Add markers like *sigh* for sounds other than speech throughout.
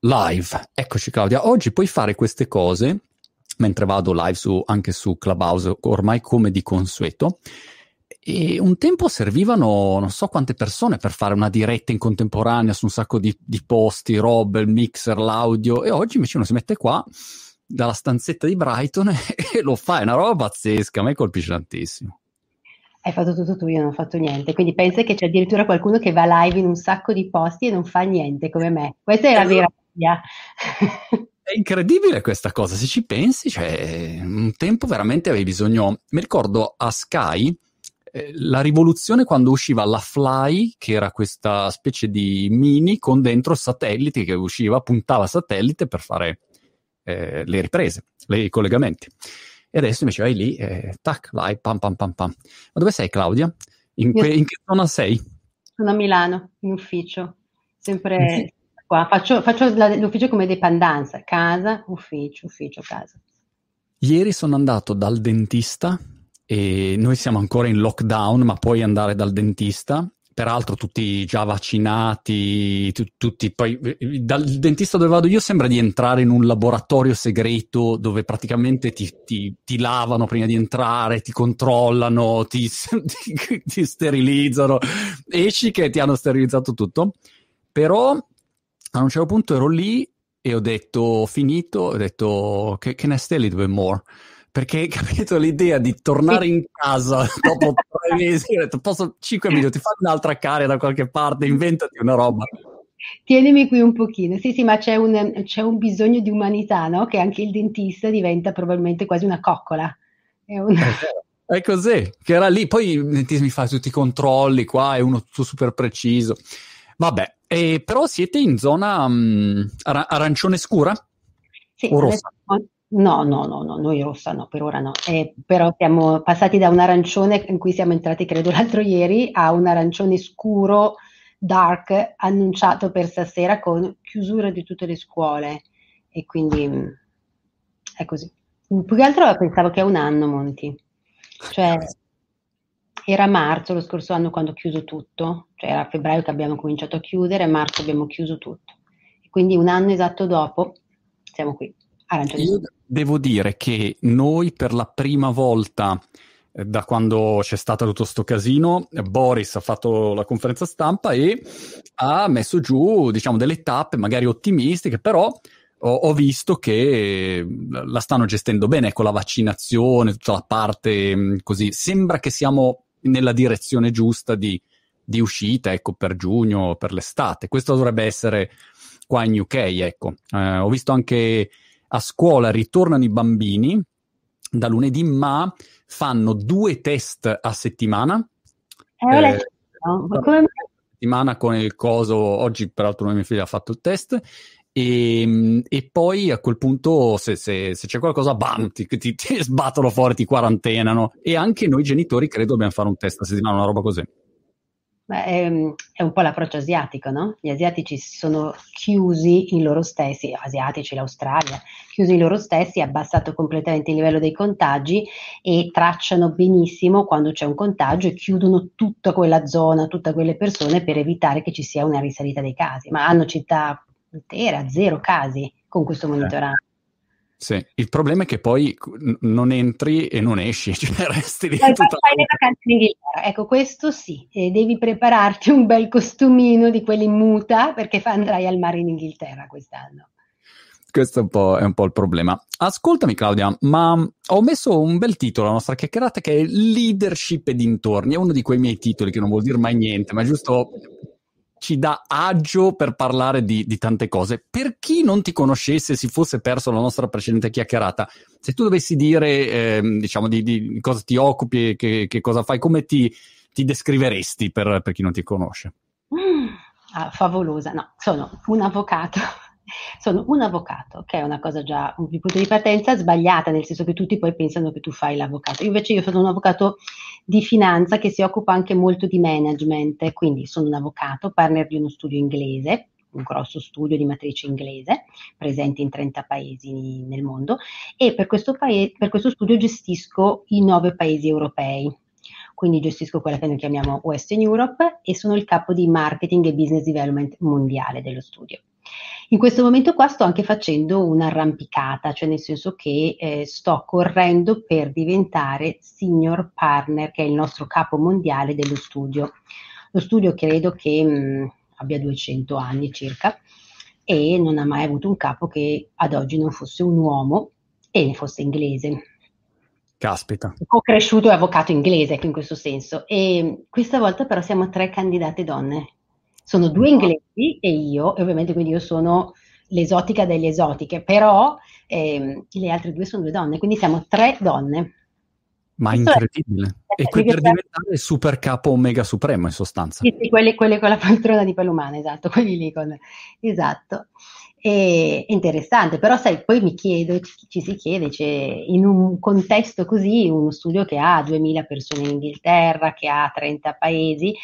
live. Eccoci Claudia, oggi puoi fare queste cose mentre vado live su, anche su Clubhouse, ormai come di consueto. E un tempo servivano non so quante persone per fare una diretta in contemporanea su un sacco di, di posti, robe, il mixer, l'audio, e oggi invece uno si mette qua dalla stanzetta di Brighton *laughs* e lo fa, è una roba pazzesca, a me colpisce tantissimo. Hai fatto tutto tu, io non ho fatto niente. Quindi pensa che c'è addirittura qualcuno che va live in un sacco di posti e non fa niente come me. Questa è la vera via. È incredibile questa cosa, se ci pensi, cioè, un tempo veramente avevi bisogno. Mi ricordo a Sky eh, la rivoluzione quando usciva la Fly, che era questa specie di mini con dentro satelliti che usciva, puntava satellite per fare eh, le riprese, i collegamenti. E adesso invece vai lì, eh, tac, live, pam pam pam pam. Ma dove sei Claudia? In, que- in che zona sei? Sono a Milano, in ufficio, sempre sì. qua. Faccio, faccio la, l'ufficio come dependenza, casa, ufficio, ufficio, casa. Ieri sono andato dal dentista e noi siamo ancora in lockdown, ma puoi andare dal dentista peraltro tutti già vaccinati, tu, tutti poi dal dentista dove vado io sembra di entrare in un laboratorio segreto dove praticamente ti, ti, ti lavano prima di entrare, ti controllano, *laughs* ti, ti, sterilizzano, esci che ti hanno sterilizzato tutto, però a un certo punto ero lì e ho detto finito, ho detto che, che ne stai lì due more? Perché capito l'idea di tornare in casa *laughs* dopo tre mesi, ho detto posso cinque minuti, fai un'altra caria da qualche parte, inventati una roba. Tienimi qui un pochino, sì sì, ma c'è un, c'è un bisogno di umanità, no? Che anche il dentista diventa probabilmente quasi una coccola. È, un... è così, che era lì, poi il dentista mi fa tutti i controlli qua, è uno super preciso. Vabbè, eh, però siete in zona um, ara- arancione scura? Sì, o rossa? No, no, no, no, noi rossa no, per ora no. Eh, però siamo passati da un arancione in cui siamo entrati, credo, *laughs* l'altro ieri, a un arancione scuro, dark, annunciato per stasera con chiusura di tutte le scuole. E quindi mh, mm, è così. Più che altro pensavo che è un anno, Monti. Cioè, era marzo lo scorso anno quando ho chiuso tutto, cioè era febbraio che abbiamo cominciato a chiudere, a marzo abbiamo chiuso tutto. Quindi un anno esatto dopo siamo qui. Arancione. Io devo dire che noi per la prima volta eh, da quando c'è stato tutto sto casino, Boris ha fatto la conferenza stampa e ha messo giù, diciamo, delle tappe magari ottimistiche, però ho, ho, visto che la stanno gestendo bene, con la vaccinazione, tutta la parte mm, così. Sembra che siamo nella direzione giusta di, di uscita, ecco, per giugno, per l'estate. Questo dovrebbe essere qua in UK, ecco. Eh, ho visto anche a scuola ritornano i bambini da lunedì, ma fanno due test a settimana. Eh, eh, come... settimana con il coso, oggi peraltro mia figlia ha fatto il test. E, e poi a quel punto, se, se, se c'è qualcosa, bam, ti, ti, ti, sbattono fuori, ti quarantenano. E anche noi genitori credo dobbiamo fare un test a settimana, una roba così. Beh, è, ehm, è, un po' l'approccio asiatico, no? Gli asiatici sono chiusi in loro stessi, asiatici, l'Australia, chiusi in loro stessi, abbassato completamente il livello dei contagi e tracciano benissimo quando c'è un contagio e chiudono tutta quella zona, tutte quelle persone per evitare che ci sia una risalita dei casi. Ma hanno città intere a zero casi con questo monitoraggio. Sì, il problema è che poi non entri e non esci, *laughs* cioè resti lì tutta fai le vacanze in Inghilterra. Ecco, questo sì, e devi prepararti un bel costumino di quelli in muta perché andrai al mare in Inghilterra quest'anno. Questo è un, po', è un po' il problema. Ascoltami Claudia, ma ho messo un bel titolo alla nostra chiacchierata che è Leadership e dintorni. È uno di quei miei titoli che non vuol dire mai niente, ma è giusto ci dà agio per parlare di, di, tante cose. Per chi non ti conoscesse, si fosse perso la nostra precedente chiacchierata, se tu dovessi dire, eh, diciamo, di, di, cosa ti occupi, che, che cosa fai, come ti, ti descriveresti per, per, chi non ti conosce? Mm, ah, favolosa, no, sono un avvocato sono un avvocato, che è una cosa già di punto di partenza sbagliata, nel senso che tutti poi pensano che tu fai l'avvocato. Invece io sono un avvocato di finanza che si occupa anche molto di management, quindi sono un avvocato, partner di uno studio inglese, un grosso studio di matrice inglese, presente in 30 paesi nel mondo, e per questo, paese, per questo studio gestisco i nove paesi europei. quindi gestisco quella che noi chiamiamo Western Europe e sono il capo di marketing e business development mondiale dello studio. In questo momento qua sto anche facendo un'arrampicata, cioè nel senso che eh, sto correndo per diventare senior partner, che è il nostro capo mondiale dello studio. Lo studio credo che mh, mm, abbia 200 anni circa e non ha mai avuto un capo che ad oggi non fosse un uomo e ne fosse inglese. Caspita. Ho cresciuto e avvocato inglese in questo senso. E questa volta però siamo tre candidate donne. Sono due inglesi e io, e ovviamente quindi io sono l'esotica delle esotiche, però ehm, le altre due sono due donne, quindi siamo tre donne. Ma Questo incredibile. È, e qui per diventare super capo omega supremo in sostanza. Sì, sì quelli, quelli, con la poltrona di pelle umana, esatto, *laughs* quelli lì con... Esatto. È interessante, però sai, poi mi chiedo, ci, ci si chiede, cioè, in un contesto così, uno studio che ha 2000 persone in Inghilterra, che ha 30 paesi,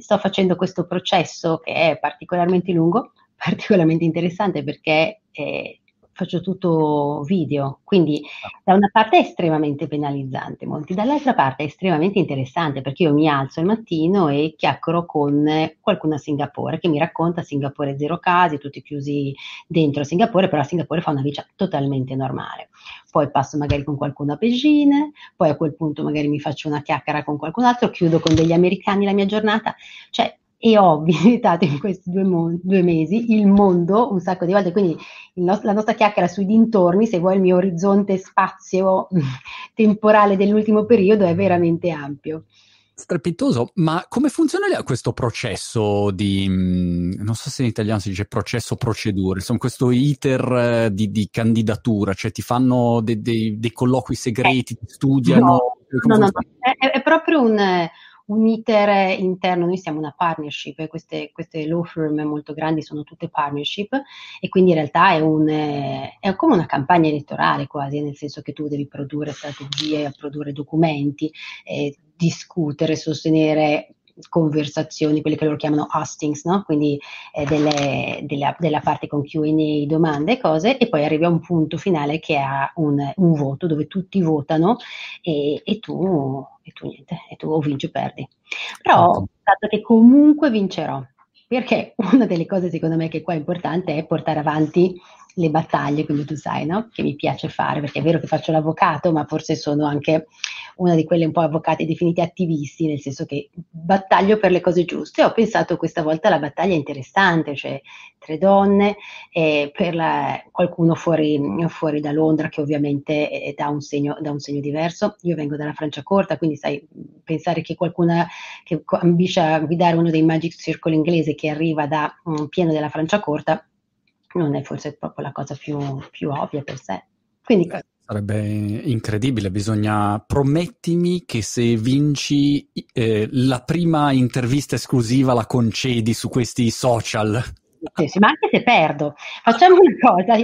sto facendo questo processo che è particolarmente lungo, *laughs* particolarmente interessante perché eh, faccio tutto video, quindi da una parte è estremamente penalizzante, molti, dall'altra parte è estremamente interessante perché io mi alzo al mattino e chiacchiero con qualcuno a Singapore che mi racconta Singapore zero casi, tutti chiusi dentro Singapore, però Singapore fa una vita totalmente normale. Poi passo magari con qualcuno a Beijing, poi a quel punto magari mi faccio una chiacchiera con qualcun altro, chiudo con degli americani la mia giornata, cioè e ho *laughs* visitato in questi due, mo- due, mesi il mondo un sacco di volte, quindi no- la nostra chiacchiera sui dintorni, se vuoi il mio orizzonte spazio *laughs* temporale dell'ultimo periodo è veramente ampio. Strepitoso, ma come funziona questo processo di, mm, non so se in italiano si dice processo procedure, insomma questo iter eh, di, di candidatura, cioè ti fanno de- de- dei colloqui segreti, eh, studiano? No, no, no, no. È, è, proprio un, un iter interno, noi siamo una partnership, queste, queste law firm molto grandi sono tutte partnership e quindi in realtà è, un, è come una campagna elettorale quasi, nel senso che tu devi produrre strategie, produrre documenti, eh, discutere, sostenere conversazioni, quelle che loro chiamano hostings, no? quindi eh, delle, della, della, parte con QA, domande e cose, e poi arrivi a un punto finale che ha un, un voto dove tutti votano e, e, tu, e tu niente, e tu o vinci o perdi. Però ho pensato che comunque vincerò, perché una delle cose secondo me che qua è importante è portare avanti le battaglie, quindi tu sai, no? Che mi piace fare, perché è vero che faccio l'avvocato, ma forse sono anche una di quelle un po' avvocati definiti attivisti, nel senso che battaglio per le cose giuste. Ho pensato questa volta alla battaglia interessante, cioè tre donne, eh, per la, qualcuno fuori, fuori, da Londra che ovviamente dà, un segno, dà, un segno, diverso. Io vengo dalla Francia corta, quindi sai, pensare che qualcuno che ambisce a guidare uno dei Magic Circle inglese che arriva da um, pieno della Francia corta non è forse proprio la cosa più, più ovvia per sé. Quindi, Beh, sarebbe incredibile, bisogna promettimi che se vinci eh, la prima intervista esclusiva la concedi su questi social. Sì, sì, ma anche se perdo, facciamo una cosa,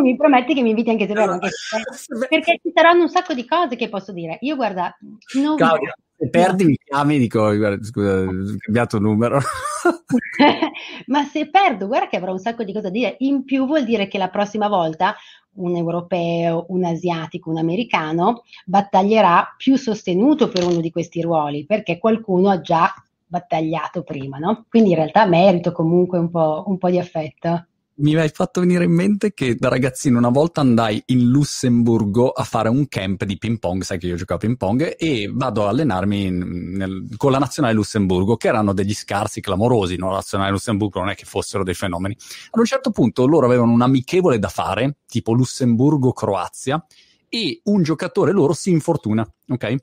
mi prometti che mi inviti anche se perdo, perché, perché ci saranno un sacco di cose che posso dire. Io guarda, non Claudia, se perdi mi chiami e dico, guarda, scusa, ho cambiato numero. *laughs* Ma se perdo, guarda che avrò un sacco di cose da dire. In più vuol dire che la prossima volta un europeo, un asiatico, un americano battaglierà più sostenuto per uno di questi ruoli, perché qualcuno ha già battagliato prima, no? Quindi in realtà merito comunque un po', un po di affetto mi hai fatto venire in mente che da ragazzino una volta andai in Lussemburgo a fare un camp di ping pong, sai che io giocavo a ping pong, e vado a allenarmi nel, con la nazionale Lussemburgo, che erano degli scarsi clamorosi, no? la nazionale Lussemburgo non è che fossero dei fenomeni. Ad un certo punto loro avevano un amichevole da fare, tipo Lussemburgo-Croazia, e un giocatore loro si infortuna, ok?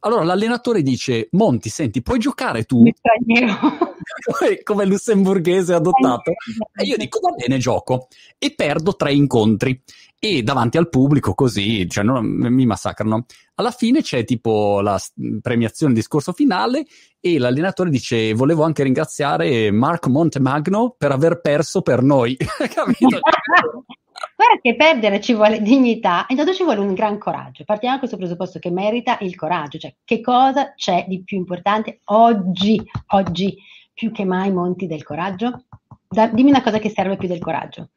Allora l'allenatore dice: Monti, senti, puoi giocare tu? come, lussemburghese adottato. E io dico: Va bene, gioco. E perdo tre incontri. E davanti al pubblico, così, cioè, non, mi massacrano. Alla fine c'è tipo la premiazione, il discorso finale, e l'allenatore dice: Volevo anche ringraziare Mark Montemagno per aver perso per noi. *laughs* Capito? *laughs* Guarda che perdere ci vuole dignità, intanto ci vuole un gran coraggio. Partiamo da questo presupposto che merita il coraggio, cioè che cosa c'è di più importante oggi, oggi più che mai Monti del coraggio? Da, dimmi una cosa che serve più del coraggio.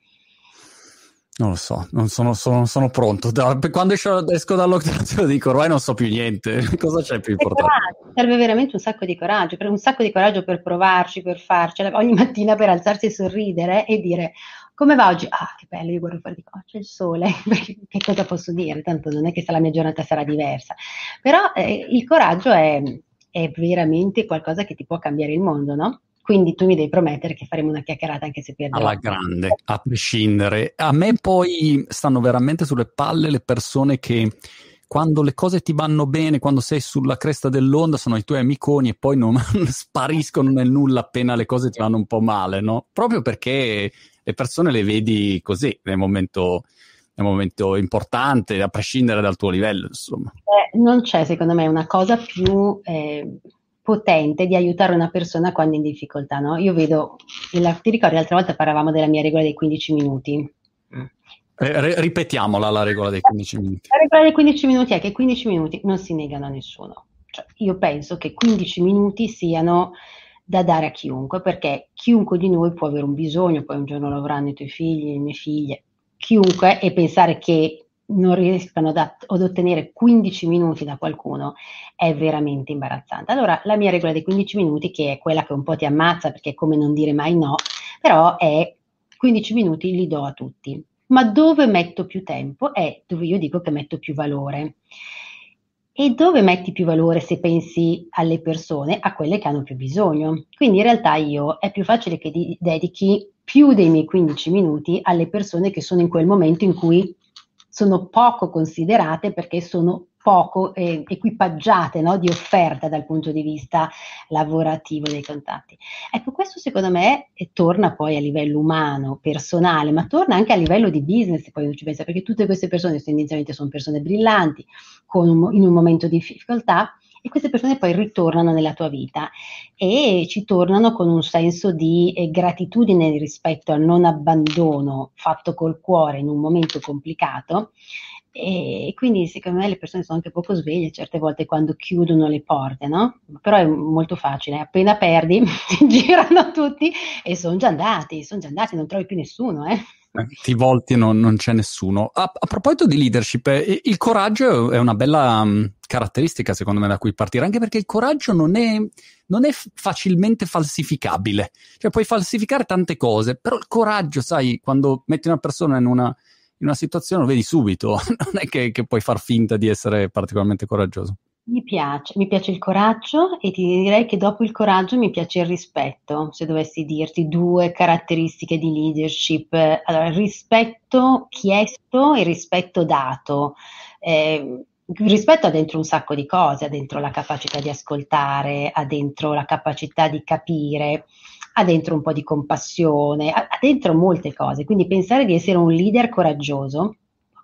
Non lo so, non sono, sono, sono pronto. Da, quando esco, esco dal lockdown dico ormai non so più niente. *laughs* Cosa c'è più importante? Serve veramente un sacco di coraggio, un sacco di coraggio per provarci, per farcela ogni mattina per alzarsi e sorridere e dire come va oggi? Ah, che bello, io guardo fuori di qua, c'è il sole, *laughs* che cosa posso dire? Tanto non è che la mia giornata sarà diversa. Però eh, il coraggio è, è veramente qualcosa che ti può cambiare il mondo, no? Quindi tu mi devi promettere che faremo una chiacchierata anche se perderò. Alla grande, a prescindere. A me poi stanno veramente sulle palle le persone che quando le cose ti vanno bene, quando sei sulla cresta dell'onda, sono i tuoi amiconi e poi non *laughs* spariscono nel nulla appena le cose ti vanno un po' male, no? Proprio perché le persone le vedi così nel momento, nel momento importante, a prescindere dal tuo livello, insomma. Eh, non c'è, secondo me, una cosa più... Eh potente di aiutare una persona quando è in difficoltà, no? Io vedo, ti ricordi l'altra volta parlavamo della mia regola dei 15 minuti? Eh, ripetiamola la regola dei 15 minuti. La regola dei 15 minuti è che 15 minuti non si negano a nessuno. Cioè, io penso che 15 minuti siano da dare a chiunque, perché chiunque di noi può avere un bisogno, poi un giorno lo avranno i tuoi figli, le mie figlie, chiunque, e pensare che non riescano ad, ad, ottenere 15 minuti da qualcuno è veramente imbarazzante. Allora, la mia regola dei 15 minuti, che è quella che un po' ti ammazza perché è come non dire mai no, però è 15 minuti li do a tutti. Ma dove metto più tempo è dove io dico che metto più valore. E dove metti più valore se pensi alle persone, a quelle che hanno più bisogno. Quindi in realtà io è più facile che dedichi più dei miei 15 minuti alle persone che sono in quel momento in cui sono poco considerate perché sono poco eh, equipaggiate no, di offerta dal punto di vista lavorativo dei contatti. Ecco, questo secondo me torna poi a livello umano, personale, ma torna anche a livello di business, poi non ci pensa, perché tutte queste persone tendenzialmente sono persone brillanti, un, in un momento di difficoltà, e queste persone poi ritornano nella tua vita e ci tornano con un senso di eh, gratitudine rispetto al non abbandono fatto col cuore in un momento complicato e quindi secondo me le persone sono anche poco sveglie certe volte quando chiudono le porte, no? Però è molto facile, appena perdi *laughs* girano tutti e sono già andati, sono già andati, non trovi più nessuno, eh? eh ti volti e non, non, c'è nessuno. A, a, proposito di leadership, eh, il coraggio è una bella um, caratteristica secondo me da cui partire, anche perché il coraggio non è, non è facilmente falsificabile. Cioè puoi falsificare tante cose, però il coraggio, sai, quando metti una persona in una in una situazione lo vedi subito, *laughs* non è che, che puoi far finta di essere particolarmente coraggioso. Mi piace, mi piace il coraggio e ti direi che dopo il coraggio mi piace il rispetto, se dovessi dirti due caratteristiche di leadership. Allora, il rispetto chiesto e il rispetto dato. Eh, il rispetto ha dentro un sacco di cose, ha dentro la capacità di ascoltare, ha dentro la capacità di capire, ha dentro un po' di compassione, ha, dentro molte cose. Quindi pensare di essere un leader coraggioso,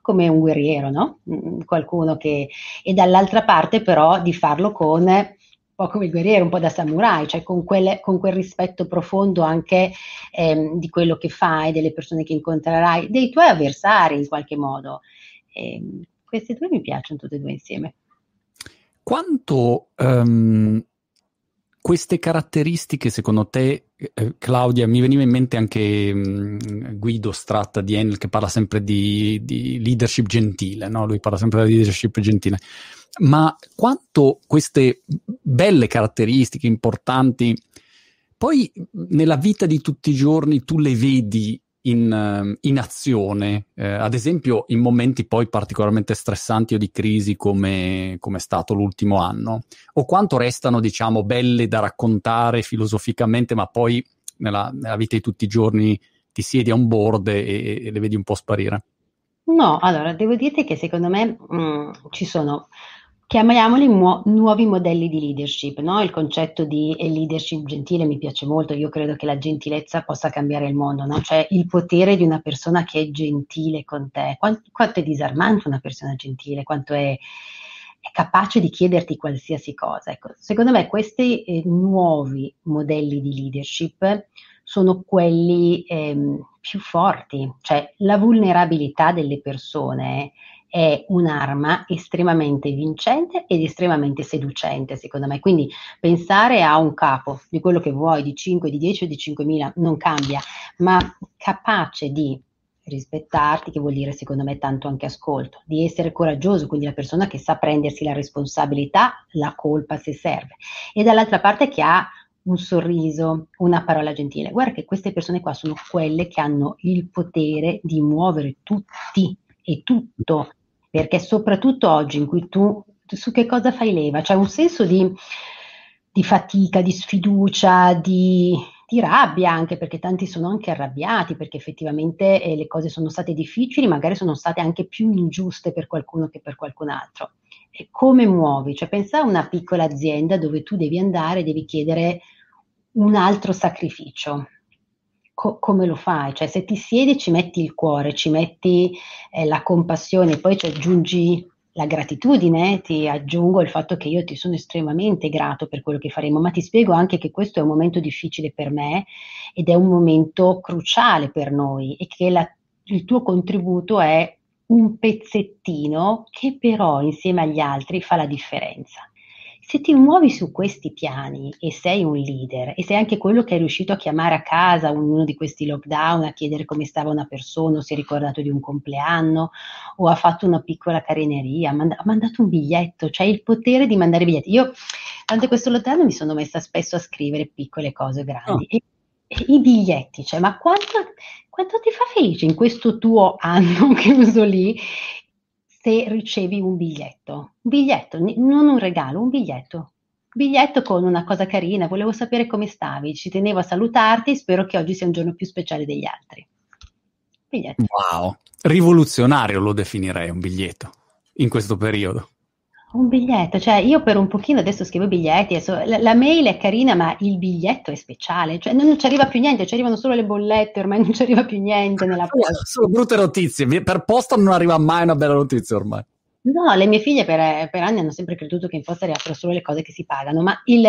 come un guerriero, no? Mm, qualcuno che... E dall'altra parte però di farlo con un po' come il guerriero, un po' da samurai, cioè con, quelle, con quel rispetto profondo anche ehm, di quello che fai, delle persone che incontrerai, dei tuoi avversari in qualche modo. E, ehm, queste due mi piacciono tutte e due insieme. Quanto um, queste caratteristiche, secondo te, Claudia, mi veniva in mente anche mm, Guido Stratta di Enel che parla sempre di, di leadership gentile, no? lui parla sempre di leadership gentile, ma quanto queste belle caratteristiche importanti poi nella vita di tutti i giorni tu le vedi in, ehm, in azione, eh, ad esempio in momenti poi particolarmente stressanti o di crisi come, come è stato l'ultimo anno, o quanto restano, diciamo, belle da raccontare filosoficamente, ma poi nella, nella vita di tutti i giorni ti siedi a un board e, e le vedi un po' sparire? No, allora devo dirti che secondo me mh, mm, ci sono chiamiamoli mu- nuovi modelli di leadership, no? Il concetto di leadership gentile mi piace molto, io credo che la gentilezza possa cambiare il mondo, no? Cioè il potere di una persona che è gentile con te, quanto, quanto è disarmante una persona gentile, quanto è, è, capace di chiederti qualsiasi cosa. Ecco, secondo me questi eh, nuovi modelli di leadership sono quelli ehm, più forti, cioè la vulnerabilità delle persone è un'arma estremamente vincente ed estremamente seducente, secondo me. Quindi pensare a un capo di quello che vuoi, di 5, di 10 o di 5.000, non cambia, ma capace di rispettarti, che vuol dire secondo me tanto anche ascolto, di essere coraggioso, quindi la persona che sa prendersi la responsabilità, la colpa se serve, e dall'altra parte che ha un sorriso, una parola gentile. Guarda che queste persone qua sono quelle che hanno il potere di muovere tutti e tutto, perché soprattutto oggi in cui tu su che cosa fai leva? C'è un senso di, di fatica, di sfiducia, di, di, rabbia anche perché tanti sono anche arrabbiati perché effettivamente eh, le cose sono state difficili, magari sono state anche più ingiuste per qualcuno che per qualcun altro. E come muovi? Cioè pensa a una piccola azienda dove tu devi andare, devi chiedere un altro sacrificio. Co- come lo fai? Cioè se ti siedi ci metti il cuore, ci metti eh, la compassione, poi ci aggiungi la gratitudine, ti aggiungo il fatto che io ti sono estremamente grato per quello che faremo, ma ti spiego anche che questo è un momento difficile per me ed è un momento cruciale per noi e che la, il tuo contributo è un pezzettino che però insieme agli altri fa la differenza se ti muovi su questi piani e sei un leader e sei anche quello che è riuscito a chiamare a casa uno di questi lockdown a chiedere come stava una persona o si è ricordato di un compleanno o ha fatto una piccola carineria, ha, manda- ha mandato un biglietto, c'hai il potere di mandare biglietti. Io durante questo lockdown mi sono messa spesso a scrivere piccole cose grandi. Oh. E, e i biglietti, cioè, ma quanto, quanto ti fa felice in questo tuo anno *laughs* che uso lì se ricevi un biglietto. Biglietto, non un regalo, un biglietto. Biglietto con una cosa carina, volevo sapere come stavi, ci tenevo a salutarti, spero che oggi sia un giorno più speciale degli altri. Biglietto. Wow, rivoluzionario lo definirei un biglietto in questo periodo. Un biglietto, cioè io per un pochino adesso scrivo biglietti, adesso, la, la, mail è carina ma il biglietto è speciale, cioè non, non, ci arriva più niente, ci arrivano solo le bollette, ormai non ci arriva più niente nella posta. Sono brutte notizie, per posta non arriva mai una bella notizia ormai. No, le mie figlie per, per anni hanno sempre creduto che in posta arrivassero solo le cose che si pagano, ma il,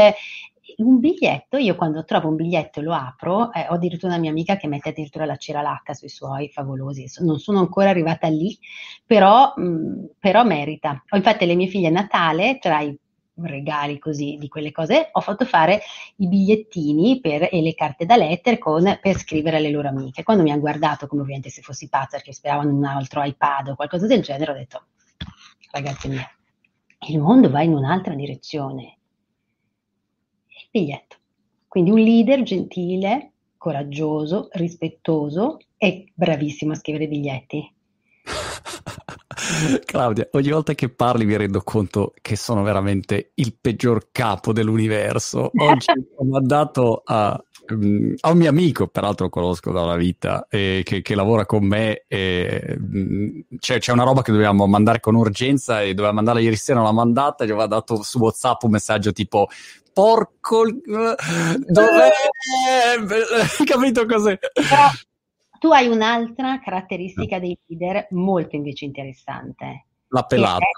un biglietto, io quando trovo un biglietto e lo apro, eh, ho addirittura una mia amica che mette addirittura la ciralacca sui suoi, favolosi, non sono ancora arrivata lì, però, mh, mm, però merita. Ho infatti le mie figlie a Natale, tra i regali così di quelle cose, ho fatto fare i bigliettini per, e le carte da lettere con, per scrivere alle loro amiche. Quando mi hanno guardato come ovviamente se fossi pazza perché speravano un altro iPad o qualcosa del genere, ho detto, ragazzi miei, il mondo va in un'altra direzione biglietto. Quindi un leader gentile, coraggioso, rispettoso e bravissimo a scrivere biglietti. *laughs* Claudia, ogni volta che parli mi rendo conto che sono veramente il peggior capo dell'universo. *laughs* Oggi ho mandato a, um, a, un mio amico, peraltro conosco da una vita, eh, che, che, lavora con me. E, um, c'è, c'è, una roba che dovevamo mandare con urgenza e doveva mandarla ieri sera, non l'ha mandata. Gli aveva dato su WhatsApp un messaggio tipo porco dov'è? *laughs* Capito cos'è? Però tu hai un'altra caratteristica dei leader molto invece interessante. La pelata. È,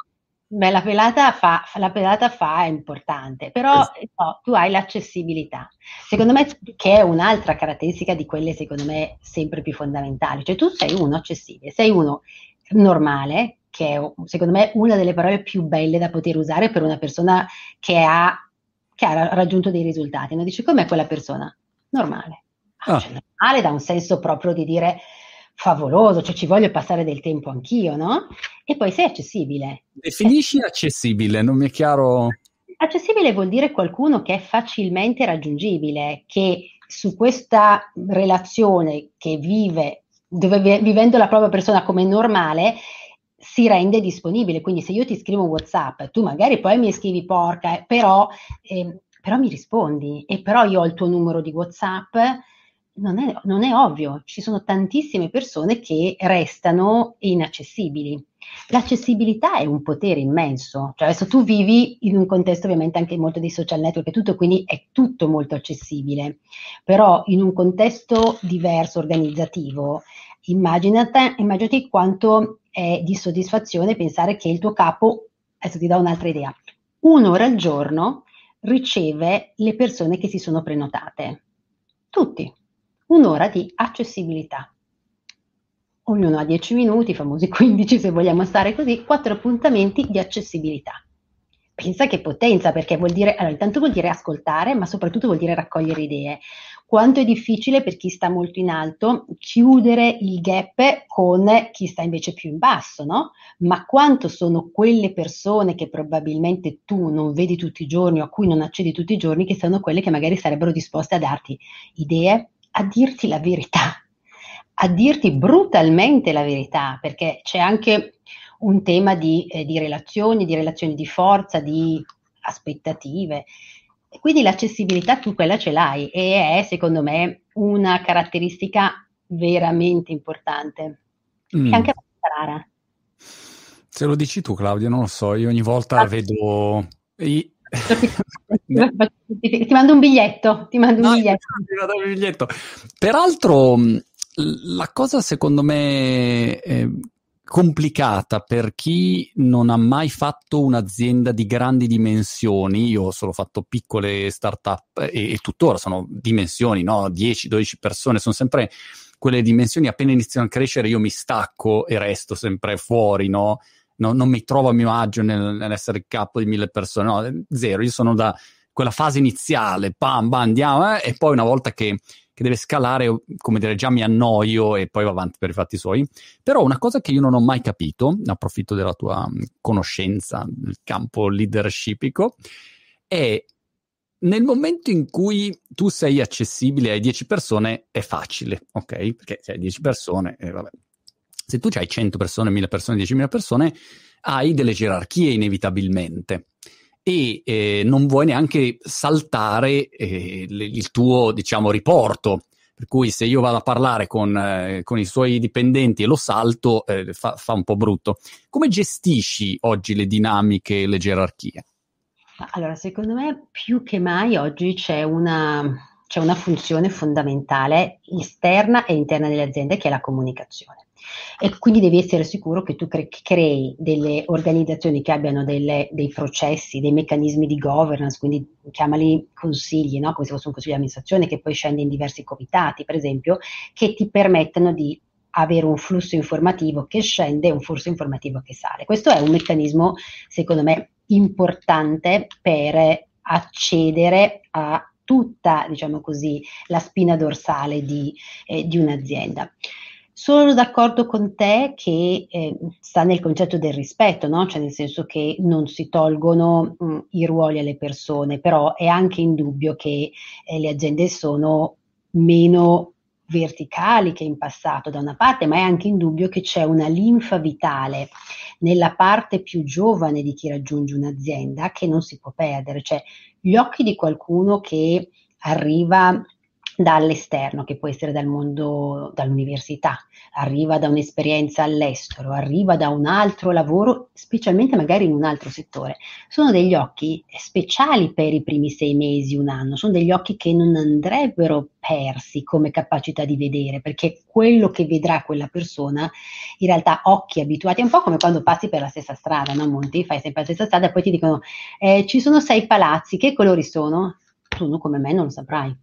beh, la pelata fa, la pelata fa è importante, però no, tu hai l'accessibilità. Secondo me, che è un'altra caratteristica di quelle, secondo me, sempre più fondamentali. Cioè, tu sei uno accessibile, sei uno normale, che è, secondo me, una delle parole più belle da poter usare per una persona che ha che ha raggiunto dei risultati. No? Dice com'è quella persona? Normale. Ah. Cioè, normale da un senso proprio di dire favoloso, cioè ci voglio passare del tempo anch'io, no? E poi sei accessibile. Definisci accessibile, non mi è chiaro. Accessibile vuol dire qualcuno che è facilmente raggiungibile, che su questa relazione che vive, dove vivendo la propria persona come normale, si rende disponibile. Quindi se io ti scrivo un WhatsApp, tu magari poi mi scrivi porca, però, eh, però mi rispondi e però io ho il tuo numero di WhatsApp, non è, non è ovvio. Ci sono tantissime persone che restano inaccessibili. L'accessibilità è un potere immenso, cioè adesso tu vivi in un contesto ovviamente anche molto di social network e tutto, quindi è tutto molto accessibile, però in un contesto diverso, organizzativo, immaginate, immaginati quanto è di soddisfazione pensare che il tuo capo, adesso ti do un'altra idea, un'ora al giorno riceve le persone che si sono prenotate. Tutti. Un'ora di accessibilità. Ognuno ha 10 minuti, famosi *laughs* 15 se vogliamo stare così, quattro appuntamenti di accessibilità. Pensa che potenza, perché vuol dire, allora intanto vuol dire ascoltare, ma soprattutto vuol dire raccogliere idee. quanto è difficile per chi sta molto in alto chiudere il gap con chi sta invece più in basso, no? Ma quanto sono quelle persone che probabilmente tu non vedi tutti i giorni o a cui non accedi tutti i giorni, che sono quelle che magari sarebbero disposte a darti idee, a dirti la verità, a dirti brutalmente la verità, perché c'è anche un tema di, eh, di relazioni, di relazioni di forza, di aspettative. Quindi l'accessibilità tu quella ce l'hai e è secondo me una caratteristica veramente importante mm. e anche rara. Se lo dici tu Claudia, non lo so, io ogni volta ah. vedo... I... ti, ti, mando un biglietto, ti mando un no, biglietto. *laughs* Ti mando un biglietto. Peraltro la cosa secondo me eh, complicata per chi non ha mai fatto un'azienda di grandi dimensioni. Io ho solo fatto piccole start-up e, e tuttora sono dimensioni, no? 10-12 persone, sono sempre quelle dimensioni. Appena iniziano a crescere, io mi stacco e resto sempre fuori, no? No non mi trovo a mio agio nel, nell'essere il capo di mille persone, no, zero. Io sono da quella fase iniziale, pam, bam, andiamo, eh, e poi una volta che che deve scalare, come dire, già mi annoio e poi va avanti per i fatti suoi. Però una cosa che io non ho mai capito, approfitto della tua mm, conoscenza nel campo leadershipico, è nel momento in cui tu sei accessibile ai 10 persone è facile, ok? Perché se hai 10 persone, eh, vabbè. Se tu hai 100 persone, 1000 persone, 10.000 persone, hai delle gerarchie inevitabilmente e eh, non vuoi neanche saltare eh, il tuo, diciamo, riporto. Per cui se io vado a parlare con, eh, con i suoi dipendenti e lo salto, eh, fa, fa, un po' brutto. Come gestisci oggi le dinamiche, le gerarchie? Allora, secondo me più che mai oggi c'è una, c'è una funzione fondamentale esterna e interna delle aziende che è la comunicazione e quindi devi essere sicuro che tu cre- crei delle organizzazioni che abbiano delle, dei processi, dei meccanismi di governance, quindi chiamali consigli, no? come se fosse un consiglio di amministrazione che poi scende in diversi comitati, per esempio, che ti permettono di avere un flusso informativo che scende e un flusso informativo che sale. Questo è un meccanismo, secondo me, importante per accedere a tutta, diciamo così, la spina dorsale di, eh, di un'azienda. Sono d'accordo con te che eh, sta nel concetto del rispetto, no? cioè nel senso che non si tolgono mh, mm, i ruoli alle persone, però è anche indubbio che eh, le aziende sono meno verticali che in passato da una parte, ma è anche indubbio che c'è una linfa vitale nella parte più giovane di chi raggiunge un'azienda che non si può perdere, cioè gli occhi di qualcuno che arriva dall'esterno, che può essere dal mondo, dall'università, arriva da un'esperienza all'estero, arriva da un altro lavoro, specialmente magari in un altro settore. Sono degli occhi speciali per i primi sei mesi, un anno, sono degli occhi che non andrebbero persi come capacità di vedere, perché quello che vedrà quella persona, in realtà occhi abituati, è un po' come quando passi per la stessa strada, no Monti? Fai sempre la stessa strada e poi ti dicono eh, ci sono sei palazzi, che colori sono? Tu come me non lo saprai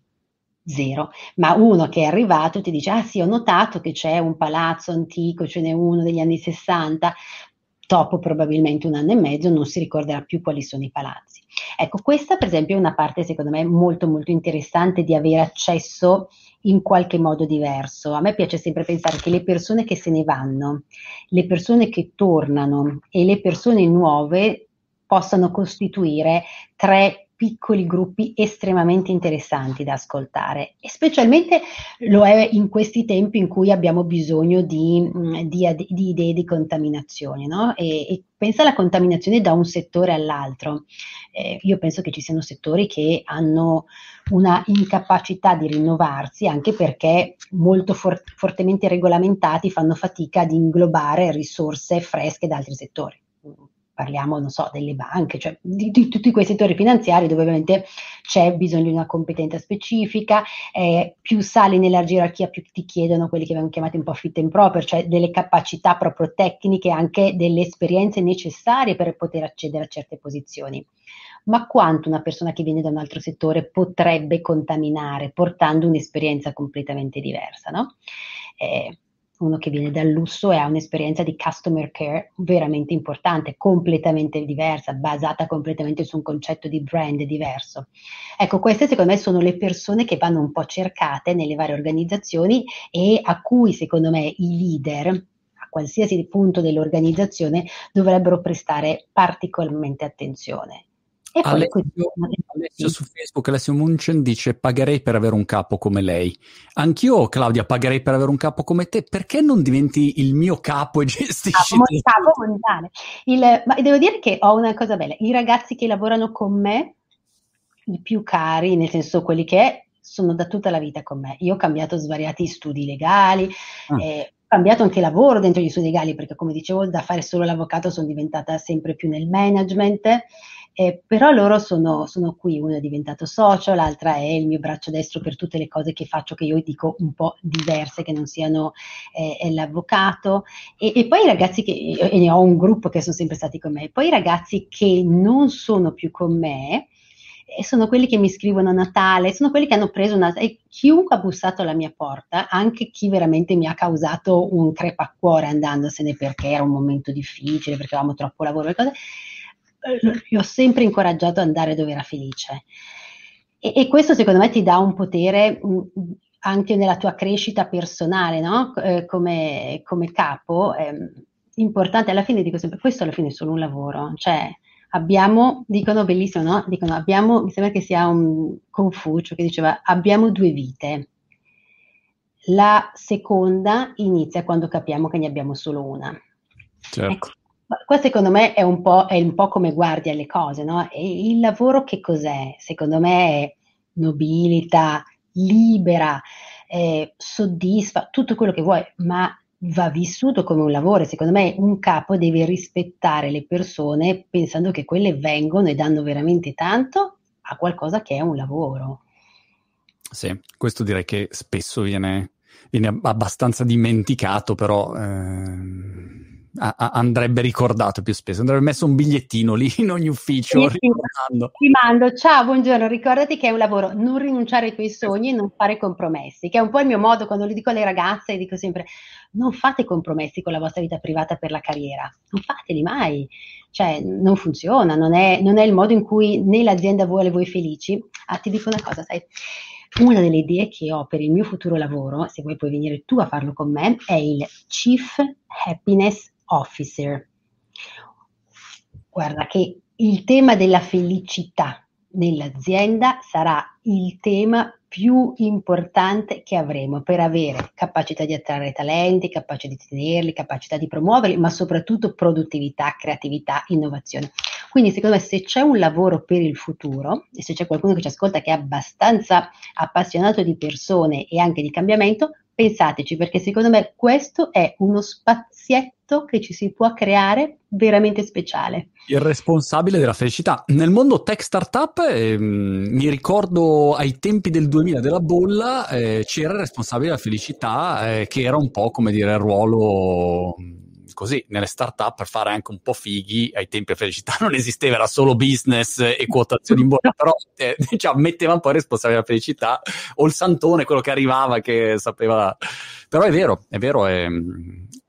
zero, ma uno che è arrivato ti dice, ah sì, ho notato che c'è un palazzo antico, ce n'è uno degli anni 60, dopo probabilmente un anno e mezzo non si ricorderà più quali sono i palazzi. Ecco, questa per esempio è una parte secondo me molto molto interessante di avere accesso in qualche modo diverso. A me piace sempre pensare che le persone che se ne vanno, le persone che tornano e le persone nuove possano costituire tre piccoli gruppi estremamente interessanti da ascoltare e specialmente lo è in questi tempi in cui abbiamo bisogno di, mm, di, di idee di contaminazione. No? E, e, pensa alla contaminazione da un settore all'altro. Eh, io penso che ci siano settori che hanno una incapacità di rinnovarsi anche perché molto for- fortemente regolamentati fanno fatica ad inglobare risorse fresche da altri settori parliamo, non so, delle banche, cioè di, di, tutti quei settori finanziari dove ovviamente c'è bisogno di una competenza specifica, eh, più sali nella gerarchia più ti chiedono quelli che vengono chiamati un po' fit and proper, cioè delle capacità proprio tecniche, anche delle esperienze necessarie per poter accedere a certe posizioni. Ma quanto una persona che viene da un altro settore potrebbe contaminare portando un'esperienza completamente diversa, no? Eh, uno che viene dal lusso e ha un'esperienza di customer care veramente importante, completamente diversa, basata completamente su un concetto di brand diverso. Ecco, queste secondo me sono le persone che vanno un po' cercate nelle varie organizzazioni e a cui secondo me i leader a qualsiasi punto dell'organizzazione dovrebbero prestare particolarmente attenzione. E poi Alessio, Alessio su Facebook, Alessio Munchen dice pagherei per avere un capo come lei. Anch'io, Claudia, pagherei per avere un capo come te. Perché non diventi il mio capo e *laughs* gestisci capo, capo mondiale. Il, ma devo dire che ho una cosa bella. I ragazzi che lavorano con me, i più cari, nel senso quelli che sono da tutta la vita con me. Io ho cambiato svariati studi legali, ah. eh, cambiato anche lavoro dentro gli studi legali, perché come dicevo, da fare solo l'avvocato sono diventata sempre più nel management eh, però loro sono, sono, qui, uno è diventato socio, l'altra è il mio braccio destro per tutte le cose che faccio, che io dico un po' diverse, che non siano eh, l'avvocato. E, e, poi i ragazzi che, e ne ho un gruppo che sono sempre stati con me, poi i ragazzi che non sono più con me, e sono quelli che mi scrivono a Natale, sono quelli che hanno preso una... E chiunque ha bussato alla mia porta, anche chi veramente mi ha causato un crepacuore andandosene perché era un momento difficile, perché avevamo troppo lavoro e cose, li ho sempre incoraggiato ad andare dove era felice. E, e, questo secondo me ti dà un potere mh, anche nella tua crescita personale, no? eh, come, come, capo. Eh, importante, alla fine dico sempre, questo alla fine è solo un lavoro, cioè abbiamo, dicono bellissimo, no? Dicono abbiamo, mi sembra che sia un Confucio che diceva abbiamo due vite. La seconda inizia quando capiamo che ne abbiamo solo una. Certo. Ecco, qua secondo me è un, è un po', come guardi alle cose, no? E il lavoro che cos'è? Secondo me è nobilità, libera, eh, soddisfa, tutto quello che vuoi, ma va vissuto come un lavoro. Secondo me un capo deve rispettare le persone pensando che quelle vengono e danno veramente tanto a qualcosa che è un lavoro. Sì, questo direi che spesso viene, viene abbastanza dimenticato, però... Eh a- andrebbe ricordato più spesso, andrebbe messo un bigliettino lì in ogni ufficio. Sì, Ti mando, ciao, buongiorno, ricordati che è un lavoro, non rinunciare ai tuoi sogni e non fare compromessi, che è un po' il mio modo quando lo dico alle ragazze, dico sempre non fate compromessi con la vostra vita privata per la carriera, non fateli mai, cioè non funziona, non è, non è il modo in cui né l'azienda vuole voi felici. Ah, ti dico una cosa, sai, una delle idee che ho per il mio futuro lavoro, se vuoi puoi venire tu a farlo con me, è il Chief Happiness Officer. Guarda che il tema della felicità nell'azienda sarà il tema più importante che avremo per avere capacità di attrarre talenti, capacità di tenerli, capacità di promuoverli, ma soprattutto produttività, creatività, innovazione. Quindi secondo me se c'è un lavoro per il futuro e se c'è qualcuno che ci ascolta che è abbastanza appassionato di persone e anche di cambiamento, pensateci perché secondo me questo è uno spazietto che ci si può creare veramente speciale. Il responsabile della felicità. Nel mondo tech startup, eh, mi ricordo ai tempi del 2000 della bolla, eh, c'era il responsabile della felicità eh, che era un po' come dire il ruolo così nelle start-up per fare anche un po' fighi, ai tempi a felicità non esisteva, era solo business e quotazioni in borsa, però eh, *laughs* diciamo, metteva un po' il responsabile della felicità o il santone, quello che arrivava, che sapeva... Però è vero, è vero, è,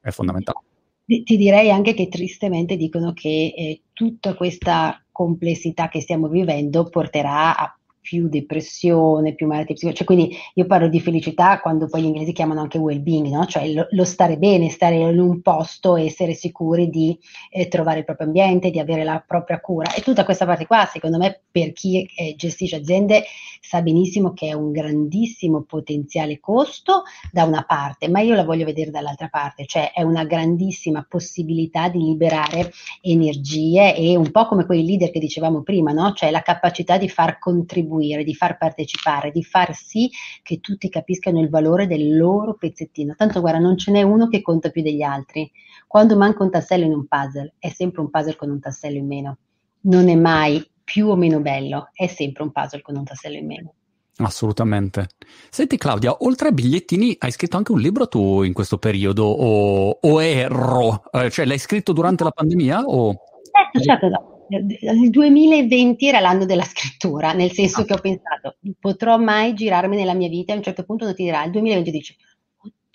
è fondamentale. Ti direi anche che tristemente dicono che eh, tutta questa complessità che stiamo vivendo porterà a più depressione, più malattie psicologiche. Cioè, quindi io parlo di felicità quando poi gli inglesi chiamano anche well-being, no? cioè lo, lo, stare bene, stare in un posto, essere sicuri di eh, trovare il proprio ambiente, di avere la propria cura. E tutta questa parte qua, secondo me, per chi eh, gestisce aziende, sa benissimo che è un grandissimo potenziale costo da una parte, ma io la voglio vedere dall'altra parte, cioè è una grandissima possibilità di liberare energie e un po' come quei leader che dicevamo prima, no? cioè la capacità di far contribuire contribuire, di far partecipare, di far sì che tutti capiscano il valore del loro pezzettino. Tanto guarda, non ce n'è uno che conta più degli altri. Quando manca un tassello in un puzzle, è sempre un puzzle con un tassello in meno. Non è mai più o meno bello, è sempre un puzzle con un tassello in meno. Assolutamente. Senti Claudia, oltre ai bigliettini hai scritto anche un libro tu in questo periodo o, o erro? Eh, cioè l'hai scritto durante la pandemia? O... Certo, certo, no il 2020 era l'anno della scrittura, nel senso che ho pensato, potrò mai girarmi nella mia vita? A un certo punto non ti dirà, il 2020 dice,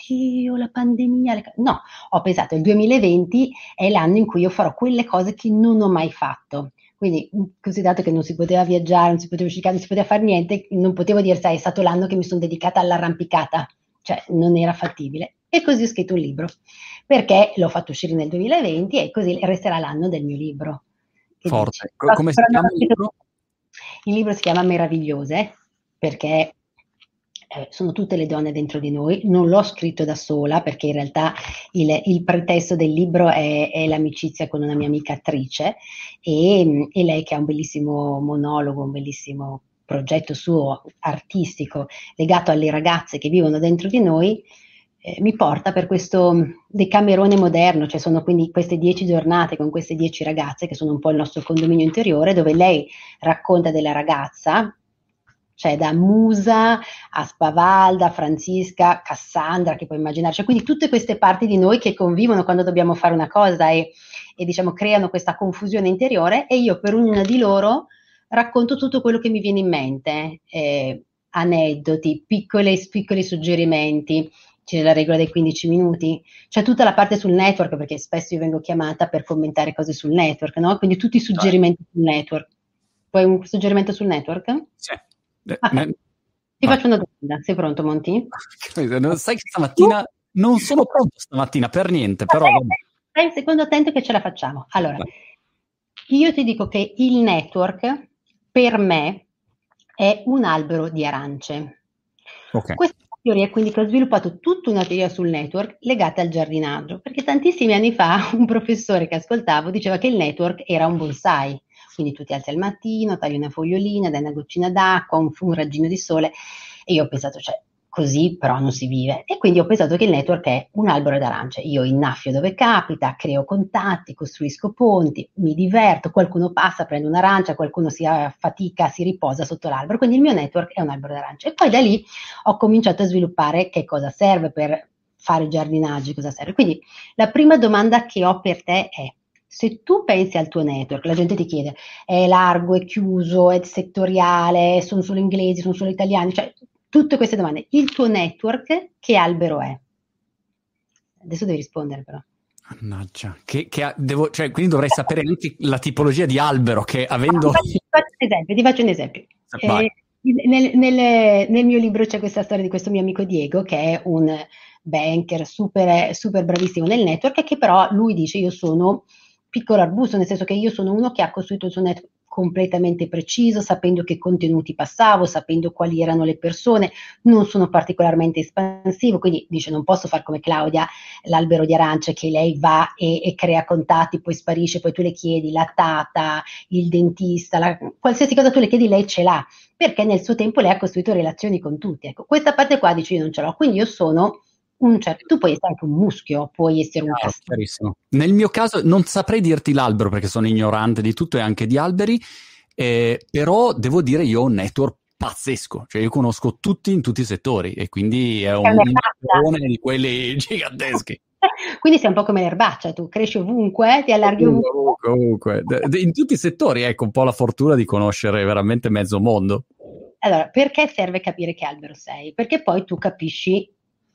oddio, la pandemia. Le... No, ho pensato, il 2020 è l'anno in cui io farò quelle cose che non ho mai fatto. Quindi, considerato che non si poteva viaggiare, non si poteva uscire, non si poteva fare niente, non potevo dire, sai, è stato l'anno che mi sono dedicata all'arrampicata, cioè non era fattibile. E così ho scritto un libro, perché l'ho fatto uscire nel 2020 e così resterà l'anno del mio libro. Forte. Dici? Come si chiama il libro? *laughs* Il libro si chiama Meravigliose, perché eh, sono tutte le donne dentro di noi, non l'ho scritto da sola perché in realtà il, il pretesto del libro è, è, l'amicizia con una mia amica attrice e, e, lei che ha un bellissimo monologo, un bellissimo progetto suo artistico legato alle ragazze che vivono dentro di noi, eh, mi porta per questo decamerone moderno, cioè sono quindi queste dieci giornate con queste dieci ragazze che sono un po' il nostro condominio interiore, dove lei racconta della ragazza cioè da Musa a Spavalda, Francisca, Cassandra, che puoi immaginare, cioè quindi tutte queste parti di noi che convivono quando dobbiamo fare una cosa e, e diciamo creano questa confusione interiore e io per ognuna di loro racconto tutto quello che mi viene in mente, eh, aneddoti, piccoli, piccoli suggerimenti, c'è la regola dei 15 minuti, c'è tutta la parte sul network, perché spesso io vengo chiamata per commentare cose sul network, no? Quindi tutti i suggerimenti sul network. Poi un suggerimento sul network? Sì. Ah, ti faccio una domanda, sei pronto Monti? Sai che stamattina non sono pronto stamattina per niente, però... Stai un secondo attento che ce la facciamo. Allora, io ti dico che il network per me è un albero di arance. Okay. Questa teoria quindi che ho sviluppato tutta una teoria sul network legata al giardinaggio, perché tantissimi anni fa *laughs* un professore che ascoltavo diceva che il network era un bonsai. Quindi tu ti alzi al mattino, tagli una fogliolina, dai una goccina d'acqua, un, un raggino di sole e io ho pensato, cioè, così però non si vive. E quindi ho pensato che il network è un albero d'arance. Io innaffio dove capita, creo contatti, costruisco ponti, mi diverto, qualcuno passa, prende un'arancia, qualcuno si fatica, si riposa sotto l'albero. Quindi il mio network è un albero d'arance. E poi da lì ho cominciato a sviluppare che cosa serve per fare giardinaggi, cosa serve. Quindi la prima domanda che ho per te è se tu pensi al tuo network, la gente ti chiede, è largo, è chiuso, è settoriale, sono solo inglesi, sono solo italiani, cioè tutte queste domande. Il tuo network che albero è? Adesso devi rispondere però. Mannaggia, che, che devo, cioè, quindi dovrei sapere la tipologia di albero che avendo... No, ti, faccio un esempio, ti faccio un esempio. Eh, nel, nel, nel, mio libro c'è questa storia di questo mio amico Diego che è un banker super, super bravissimo nel network e che però lui dice io sono piccolo arbusto, nel senso che io sono uno che ha costruito il suo network completamente preciso, sapendo che contenuti passavo, sapendo quali erano le persone, non sono particolarmente espansivo, quindi dice non posso fare come Claudia l'albero di arance che lei va e, e crea contatti, poi sparisce, poi tu le chiedi la tata, il dentista, la, qualsiasi cosa tu le chiedi lei ce l'ha, perché nel suo tempo lei ha costruito relazioni con tutti. Ecco, questa parte qua dice io non ce l'ho, quindi io sono certo, tu puoi essere anche un muschio, puoi essere un no, Nel mio caso non saprei dirti l'albero perché sono ignorante di tutto e anche di alberi, eh, però devo dire io ho un network pazzesco, cioè io conosco tutti in tutti i settori e quindi è un milione di quelli *laughs* giganteschi. *laughs* Quindi sei un po' come l'erbaccia, tu cresci ovunque, ti allarghi ovunque, ovunque. In tutti i settori, ecco, un po' la fortuna di conoscere veramente mezzo mondo. Allora, perché serve capire che albero sei? Perché poi tu capisci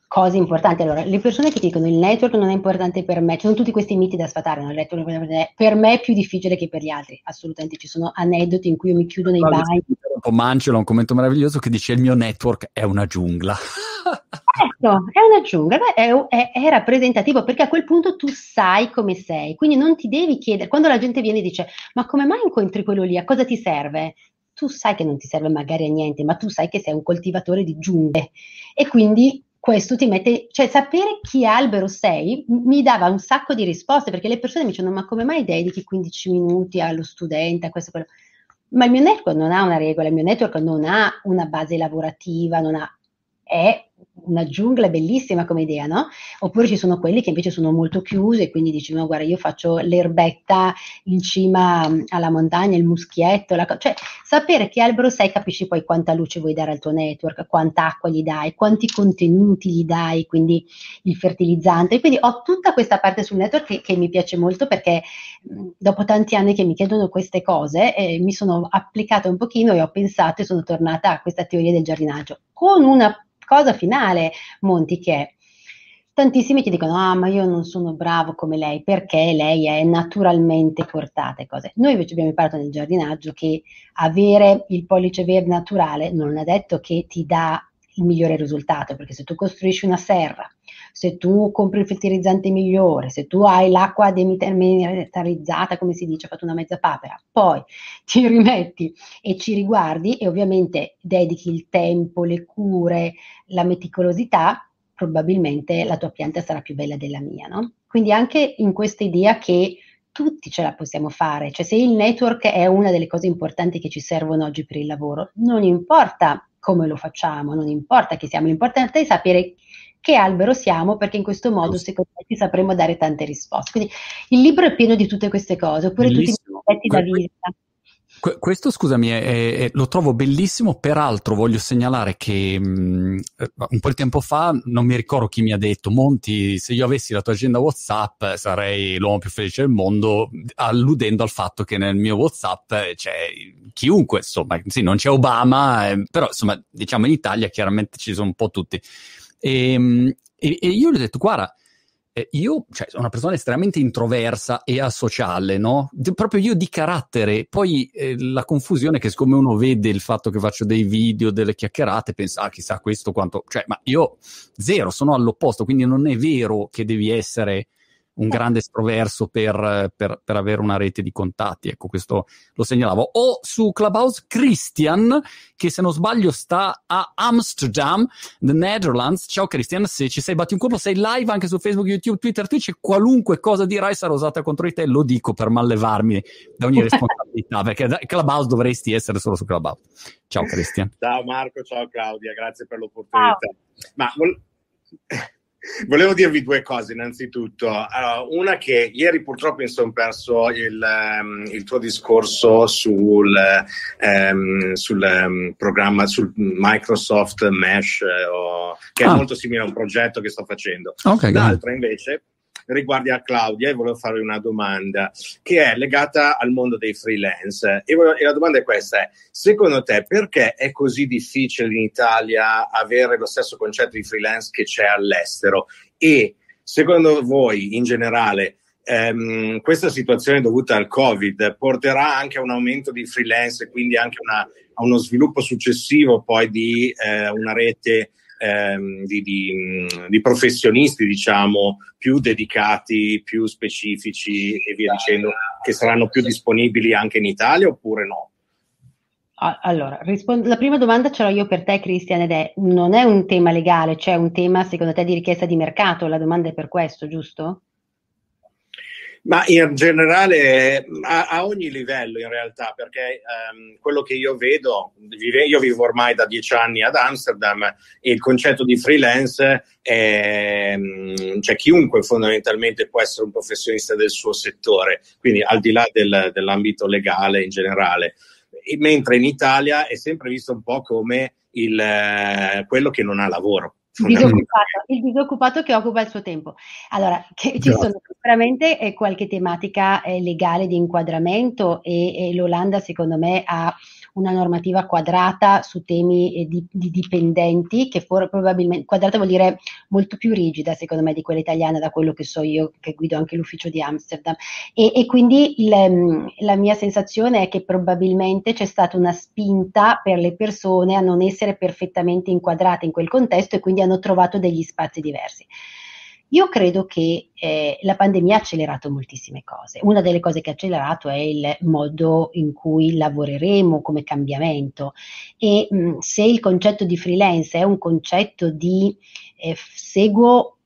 cose importanti. Allora, le persone che dicono il network non è importante per me, ci sono tutti questi miti da sfatare, no? il network per me è più difficile che per gli altri, assolutamente, ci sono aneddoti in cui io mi chiudo nei bagni. Un po' Mancelo, un commento meraviglioso che dice il mio network è una giungla. *laughs* ecco, è una giungla, è, è, è, rappresentativo perché a quel punto tu sai come sei, quindi non ti devi chiedere, quando la gente viene e dice ma come mai incontri quello lì, a cosa ti serve? Tu sai che non ti serve magari a niente, ma tu sai che sei un coltivatore di giungle e quindi questo ti mette, cioè sapere chi albero sei mi dava un sacco di risposte perché le persone mi dicevano ma come mai dedichi 15 minuti allo studente, a questo, quello. Ma il mio network non ha una regola, il mio network non ha una base lavorativa, non ha, è una giungla bellissima come idea, no? Oppure ci sono quelli che invece sono molto chiusi e quindi dici, no, guarda, io faccio l'erbetta in cima alla montagna, il muschietto, la co- cioè sapere che albero sei capisci poi quanta luce vuoi dare al tuo network, quanta acqua gli dai, quanti contenuti gli dai, quindi il fertilizzante. E quindi ho tutta questa parte sul network che, che mi piace molto perché dopo tanti anni che mi chiedono queste cose eh, mi sono applicata un pochino e ho pensato e sono tornata a questa teoria del giardinaggio con una cosa finale, Monti, che è tantissimi ti dicono, ah, ma io non sono bravo come lei, perché lei è naturalmente portata e cose. Noi invece abbiamo imparato nel giardinaggio che avere il pollice verde naturale non è detto che ti dà il migliore risultato, perché se tu costruisci una serra, se tu compri il fertilizzante migliore, se tu hai l'acqua demilitarizzata, come si dice, fatto una mezza papera, poi *laughs* ti rimetti e ci riguardi e ovviamente dedichi il tempo, le cure, la meticolosità, probabilmente la tua pianta sarà più bella della mia, no? Quindi anche in questa idea che tutti ce la possiamo fare, cioè se il network è una delle cose importanti che ci servono oggi per il lavoro, non importa come lo facciamo, non importa chi siamo, l'importante è sapere che albero siamo, perché in questo modo secondo me ci sapremo dare tante risposte. Quindi il libro è pieno di tutte queste cose, oppure Bellissimo. tutti i aspetti da vista. Questo, scusami, è, è, lo trovo bellissimo. Peraltro, voglio segnalare che mh, mm, un po' di tempo fa non mi ricordo chi mi ha detto: Monti, se io avessi la tua agenda WhatsApp sarei l'uomo più felice del mondo, alludendo al fatto che nel mio WhatsApp c'è chiunque, insomma, sì, non c'è Obama, eh, però insomma, diciamo in Italia chiaramente ci sono un po' tutti. E, mm, e, e io gli ho detto: Guarda eh, io cioè, sono una persona estremamente introversa e asociale, no? D- proprio io di carattere. Poi eh, la confusione che siccome uno vede il fatto che faccio dei video, delle chiacchierate, pensa, ah, chissà questo quanto... Cioè, ma io zero, sono all'opposto, quindi non è vero che devi essere un grande estroverso per, per, per, avere una rete di contatti. Ecco, questo lo segnalavo. O su Clubhouse Christian, che se non sbaglio sta a Amsterdam, the Netherlands. Ciao Christian, se ci sei batti un colpo, sei live anche su Facebook, YouTube, Twitter, Twitch e qualunque cosa dirai sarà usata contro di te. Lo dico per mallevarmi da ogni *laughs* responsabilità, perché da Clubhouse dovresti essere solo su Clubhouse. Ciao Christian. Ciao Marco, ciao Claudia, grazie per l'opportunità. Ciao. Ma vol- Volevo dirvi due cose innanzitutto. Allora, una che ieri purtroppo mi sono perso il, um, il tuo discorso sul, um, sul um, programma, sul Microsoft Mesh, uh, o, che ah. è molto simile a un progetto che sto facendo. Okay, L'altra invece riguardi a Claudia e volevo fare una domanda che è legata al mondo dei freelance. E, volevo, e la domanda è questa: è, secondo te perché è così difficile in Italia avere lo stesso concetto di freelance che c'è all'estero? E secondo voi in generale ehm, questa situazione dovuta al Covid porterà anche a un aumento di freelance e quindi anche una, a uno sviluppo successivo poi di eh, una rete ehm, di, di, di, professionisti, diciamo, più dedicati, più specifici e via dicendo, che saranno più disponibili anche in Italia oppure no? Allora, rispondo, la prima domanda ce l'ho io per te, Cristian, ed è: non è un tema legale, c'è un tema secondo te di richiesta di mercato? La domanda è per questo, giusto? Ma in generale a, a, ogni livello in realtà, perché um, quello che io vedo, io vivo ormai da dieci anni ad Amsterdam e il concetto di freelance è, um, cioè chiunque fondamentalmente può essere un professionista del suo settore, quindi al di là del, dell'ambito legale in generale. E, mentre in Italia è sempre visto un po' come il, eh, quello che non ha lavoro disoccupato, il disoccupato, che occupa il suo tempo. Allora, ci sono sicuramente eh, qualche tematica eh, legale di inquadramento e, e, l'Olanda secondo me ha una normativa quadrata su temi eh, di, di, dipendenti che for, probabilmente quadrata vuol dire molto più rigida secondo me di quella italiana da quello che so io che guido anche l'ufficio di Amsterdam e, e quindi il, mm, la mia sensazione è che probabilmente c'è stata una spinta per le persone a non essere perfettamente inquadrate in quel contesto e quindi hanno trovato degli spazi diversi. Io credo che eh, la pandemia ha accelerato moltissime cose. Una delle cose che ha accelerato è il modo in cui lavoreremo come cambiamento e mh, se il concetto di freelance è un concetto di eh, seguo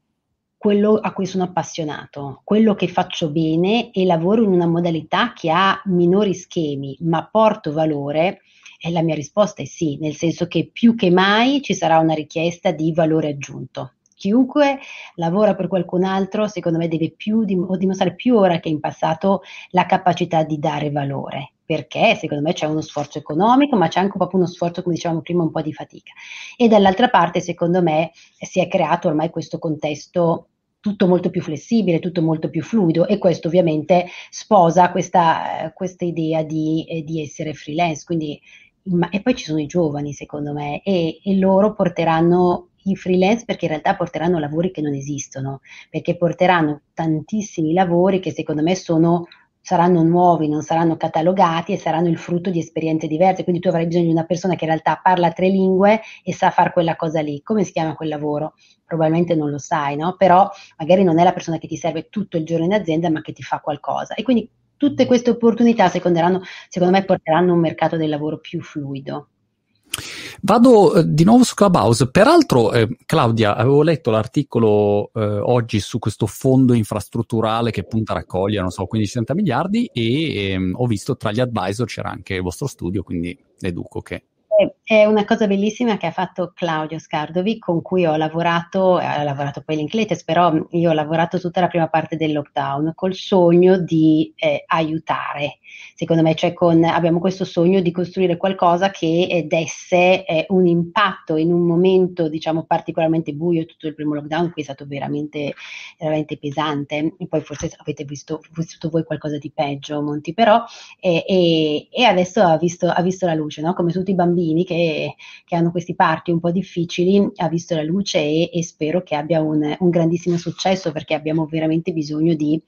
quello a cui sono appassionato, quello che faccio bene e lavoro in una modalità che ha minori schemi, ma porto valore, e la mia risposta è sì, nel senso che più che mai ci sarà una richiesta di valore aggiunto chiunque lavora per qualcun altro, secondo me deve più dim- dimostrare più ora che in passato la capacità di dare valore. Perché secondo me c'è uno sforzo economico, ma c'è anche proprio uno sforzo, come dicevamo prima, un po' di fatica. E dall'altra parte, secondo me, si è creato ormai questo contesto tutto molto più flessibile, tutto molto più fluido e questo ovviamente sposa questa, questa idea di, eh, di, essere freelance. Quindi, ma, e poi ci sono i giovani, secondo me, e, e loro porteranno i freelance perché in realtà porteranno lavori che non esistono, perché porteranno tantissimi lavori che secondo me sono saranno nuovi, non saranno catalogati e saranno il frutto di esperienze diverse. Quindi tu avrai bisogno di una persona che in realtà parla tre lingue e sa fare quella cosa lì. Come si chiama quel lavoro? Probabilmente non lo sai, no? Però magari non è la persona che ti serve tutto il giorno in azienda, ma che ti fa qualcosa. E quindi tutte queste opportunità, secondo me, porteranno un mercato del lavoro più fluido. Vado eh, di nuovo su Clubhouse. Peraltro, eh, Claudia, avevo letto l'articolo eh, oggi su questo fondo infrastrutturale che punta a raccogliere, non so, 15-30 miliardi e ehm, ho visto tra gli advisor c'era anche il vostro studio, quindi deduco che è una cosa bellissima che ha fatto Claudio Scardovi, con cui ho lavorato, ha lavorato poi l'Incletes, però io ho lavorato tutta la prima parte del lockdown col sogno di eh, aiutare. Secondo me, cioè con, abbiamo questo sogno di costruire qualcosa che eh, desse eh, un impatto in un momento, diciamo, particolarmente buio, tutto il primo lockdown, qui è stato veramente, veramente pesante. E poi forse avete visto, vissuto voi qualcosa di peggio, Monti, però, e, e adesso ha visto, ha visto la luce, no? come tutti i bambini bambini che, che, hanno questi parti un po' difficili ha visto la luce e, e spero che abbia un, un, grandissimo successo perché abbiamo veramente bisogno di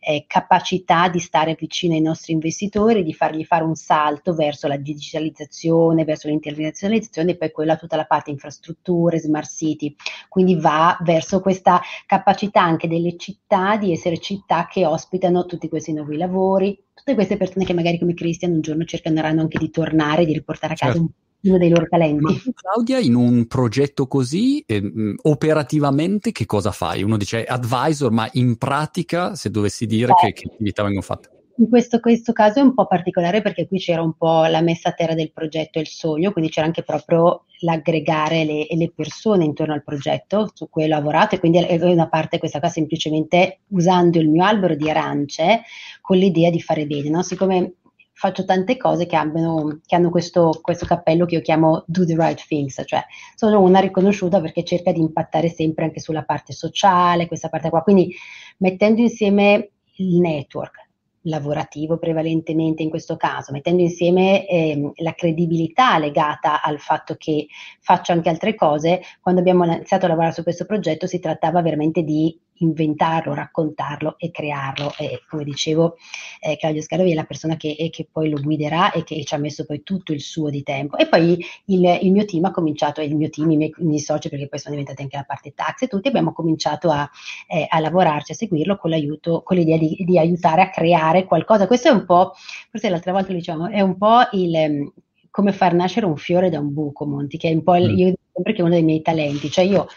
eh, capacità di stare vicino ai nostri investitori, di fargli fare un salto verso la digitalizzazione, verso l'internazionalizzazione e poi quella tutta la parte infrastrutture, smart city. Quindi va verso questa capacità anche delle città di essere città che ospitano tutti questi nuovi lavori, tutte queste persone che magari come Christian un giorno cercheranno anche di tornare, di riportare a casa certo. Uno dei loro talenti. Ma Claudia, in un progetto così, eh, operativamente che cosa fai? Uno dice advisor, ma in pratica, se dovessi dire eh. che, che attività vengono fatte? In questo, questo, caso è un po' particolare perché qui c'era un po' la messa a terra del progetto e il sogno, quindi c'era anche proprio l'aggregare le, le persone intorno al progetto su cui ho lavorato e quindi è una parte questa qua semplicemente usando il mio albero di arance con l'idea di fare bene, no? siccome faccio tante cose che, abbiano, che hanno questo, questo, cappello che io chiamo do the right things, cioè sono una riconosciuta perché cerca di impattare sempre anche sulla parte sociale, questa parte qua, quindi mettendo insieme il network, lavorativo prevalentemente in questo caso, mettendo insieme eh, la credibilità legata al fatto che faccio anche altre cose, quando abbiamo iniziato a lavorare su questo progetto si trattava veramente di inventarlo, raccontarlo e crearlo. E come dicevo, eh, Claudio Scarovi è la persona che, che, poi lo guiderà e che ci ha messo poi tutto il suo di tempo. E poi il, il mio team ha cominciato, il mio team, i miei, i miei, soci, perché poi sono diventati anche la parte tax e tutti, abbiamo cominciato a, eh, a lavorarci, a seguirlo con l'aiuto, con l'idea di, di, aiutare a creare qualcosa. Questo è un po', forse l'altra volta lo diciamo, è un po' il come far nascere un fiore da un buco, Monti, che è un po' il, mm. io sempre che è uno dei miei talenti, cioè io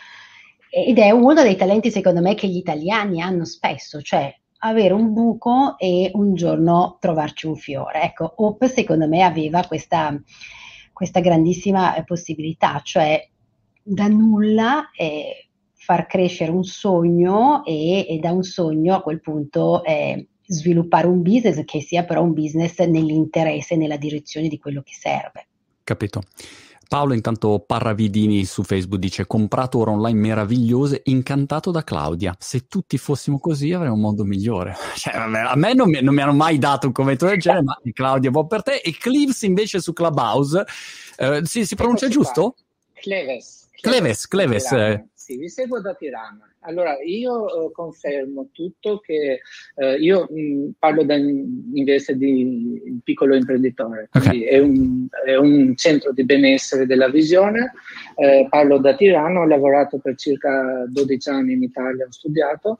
ed è uno dei talenti secondo me che gli italiani hanno spesso, cioè avere un buco e un giorno trovarci un fiore. Ecco, Hope secondo me aveva questa, questa grandissima eh, possibilità, cioè da nulla eh, far crescere un sogno e, e, da un sogno a quel punto eh, sviluppare un business che sia però un business nell'interesse e nella direzione di quello che serve. Capito. Paolo intanto Parravidini su Facebook dice comprato ore online meravigliose, incantato da Claudia. Se tutti fossimo così avremmo un mondo migliore. *laughs* Cioè, a me non mi, non mi, hanno mai dato un commento del genere, ma *laughs* Claudia, buon per te. E Cleves invece su Clubhouse, eh, si, si pronuncia giusto? Cleves. Cleves, Cleves. Cleves. Sì, vi seguo da Tirana. Allora, io eh, confermo tutto che eh, io mh, mm, parlo da, invece di piccolo imprenditore, okay. è, un, è, un, centro di benessere della visione, eh, parlo da Tirano, ho lavorato per circa 12 anni in Italia, ho studiato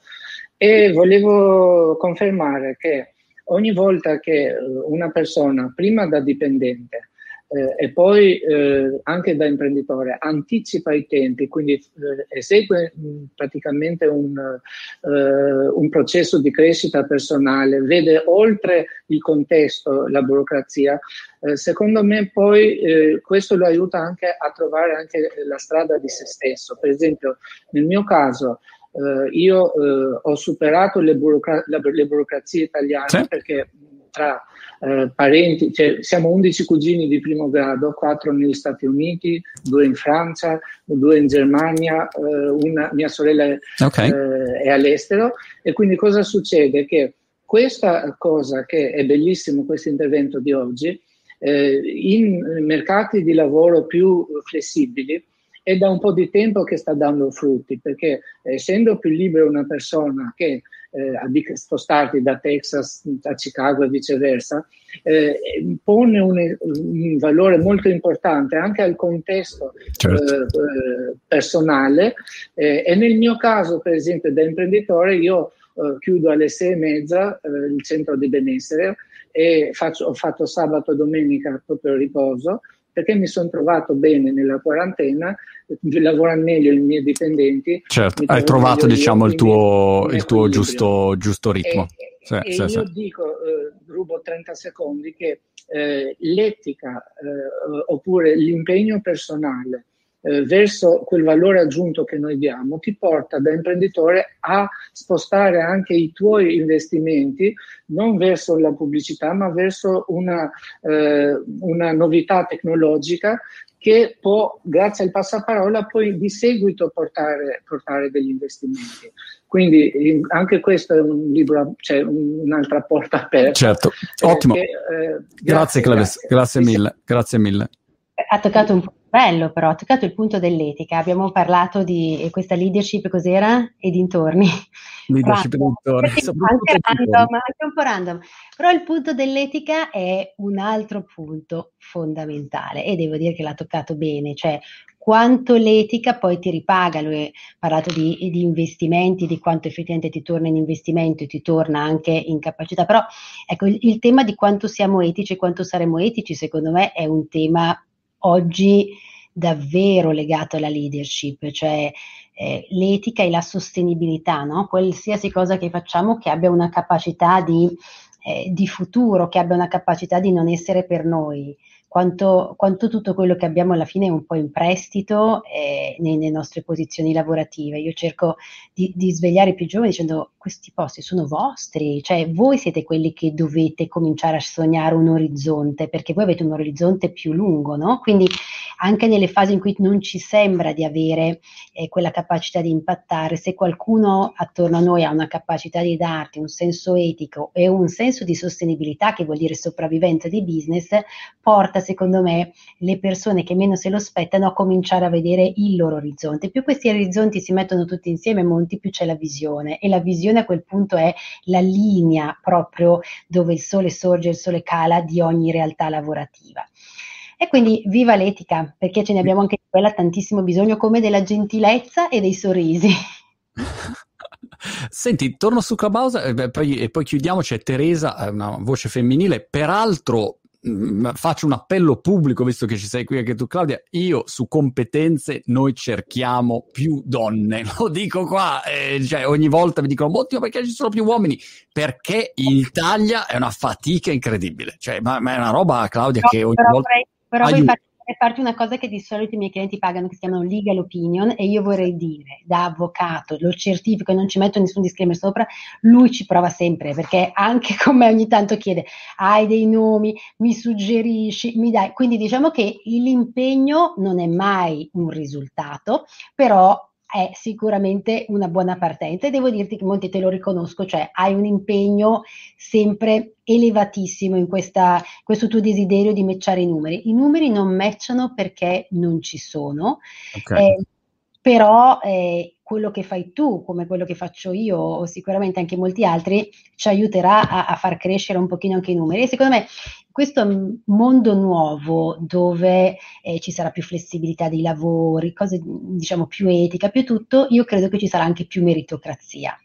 e volevo confermare che ogni volta che eh, una persona, prima da dipendente, eh, e poi eh, anche da imprenditore anticipa i tempi, quindi eh, esegue mh, mm, praticamente un, eh, un, processo di crescita personale, vede oltre il contesto la burocrazia, eh, secondo me poi eh, questo lo aiuta anche a trovare anche la strada di se stesso. Per esempio, nel mio caso, io ho superato le, burocra- le burocrazie italiane sì. perché tra eh, parenti, cioè, siamo 11 cugini di primo grado, 4 negli Stati Uniti, 2 in Francia, 2 in Germania, eh, una, mia sorella è, okay. eh, è all'estero e quindi cosa succede? Che questa cosa che è bellissimo, questo intervento di oggi, eh, in mercati di lavoro più flessibili, è da un po' di tempo che sta dando frutti, perché essendo più libero una persona che eh, a spostarti da Texas a Chicago e viceversa, eh, pone un, un, valore molto importante anche al contesto certo. eh, eh personale eh, e nel mio caso, per esempio, da imprenditore, io eh, chiudo alle sei e mezza il centro di benessere e faccio, ho fatto sabato e domenica proprio riposo perché mi sono trovato bene nella quarantena, lavorano meglio i miei dipendenti. Certo, hai trovato diciamo il tuo, il tuo giusto, giusto, ritmo. E, sì, e sì, io sì. dico, eh, rubo 30 secondi, che eh, l'etica eh, oppure l'impegno personale eh, verso quel valore aggiunto che noi diamo ti porta da imprenditore a spostare anche i tuoi investimenti non verso la pubblicità ma verso una, eh, una novità tecnologica che può, grazie al passaparola, poi di seguito portare, portare degli investimenti. Quindi anche questo è un libro, cioè un'altra porta aperta. Certo, ottimo. Che, eh, grazie, grazie, grazie, grazie mille, grazie mille. Ha toccato un po' Bello però, ha toccato il punto dell'etica, abbiamo parlato di questa leadership cos'era e dintorni. *laughs* Leadership e dintorni. Anche random, anche un po' random. Però il punto dell'etica è un altro punto fondamentale e devo dire che l'ha toccato bene, cioè quanto l'etica poi ti ripaga, lui ha parlato di, di, investimenti, di quanto effettivamente ti torna in investimento e ti torna anche in capacità, però ecco il, il tema di quanto siamo etici e quanto saremo etici secondo me è un tema oggi davvero legato alla leadership, cioè eh, l'etica e la sostenibilità, no? qualsiasi cosa che facciamo che abbia una capacità di, eh, di futuro, che abbia una capacità di non essere per noi quanto, quanto, tutto quello che abbiamo alla fine è un po' in prestito eh, nelle nostre posizioni lavorative. Io cerco di, di, svegliare i più giovani dicendo questi posti sono vostri, cioè voi siete quelli che dovete cominciare a sognare un orizzonte, perché voi avete un orizzonte più lungo, no? Quindi anche nelle fasi in cui non ci sembra di avere eh, quella capacità di impattare, se qualcuno attorno a noi ha una capacità di darti un senso etico e un senso di sostenibilità, che vuol dire sopravvivenza di business, porta secondo me le persone che meno se lo aspettano a cominciare a vedere il loro orizzonte. Più questi orizzonti si mettono tutti insieme, Monti, più c'è la visione e la visione a quel punto è la linea proprio dove il sole sorge, il sole cala di ogni realtà lavorativa. E quindi viva l'etica, perché ce ne abbiamo anche di quella tantissimo bisogno, come della gentilezza e dei sorrisi. *laughs* Senti, torno su Clubhouse eh, e poi chiudiamo. C'è Teresa, una voce femminile, peraltro Mm, faccio un appello pubblico, visto che ci sei qui anche tu Claudia, io su competenze noi cerchiamo più donne, *laughs* lo dico qua, eh, cioè ogni volta mi dicono, ottimo perché ci sono più uomini, perché in Italia è una fatica incredibile, cioè ma, ma è una roba Claudia no, che ogni però volta... Vorrei, però aiuta. voi vorrei farti una cosa che di solito i miei clienti pagano, che si chiamano legal opinion, e io vorrei dire, da avvocato, lo certifico e non ci metto nessun disclaimer sopra, lui ci prova sempre, perché anche *laughs* con me ogni tanto chiede, hai dei nomi, mi suggerisci, mi dai. Quindi diciamo che l'impegno non è mai un risultato, però è sicuramente una buona partenza e devo dirti che Monte te lo riconosco, cioè hai un impegno sempre elevatissimo in questa, questo tuo desiderio di matchare i numeri. I numeri non matchano perché non ci sono, okay. eh, però eh, quello che fai tu, come quello che faccio io, o sicuramente anche molti altri, ci aiuterà a, a far crescere un pochino anche i numeri. E secondo me questo mondo nuovo dove eh, ci sarà più flessibilità dei lavori, cose diciamo più etica, più tutto, io credo che ci sarà anche più meritocrazia.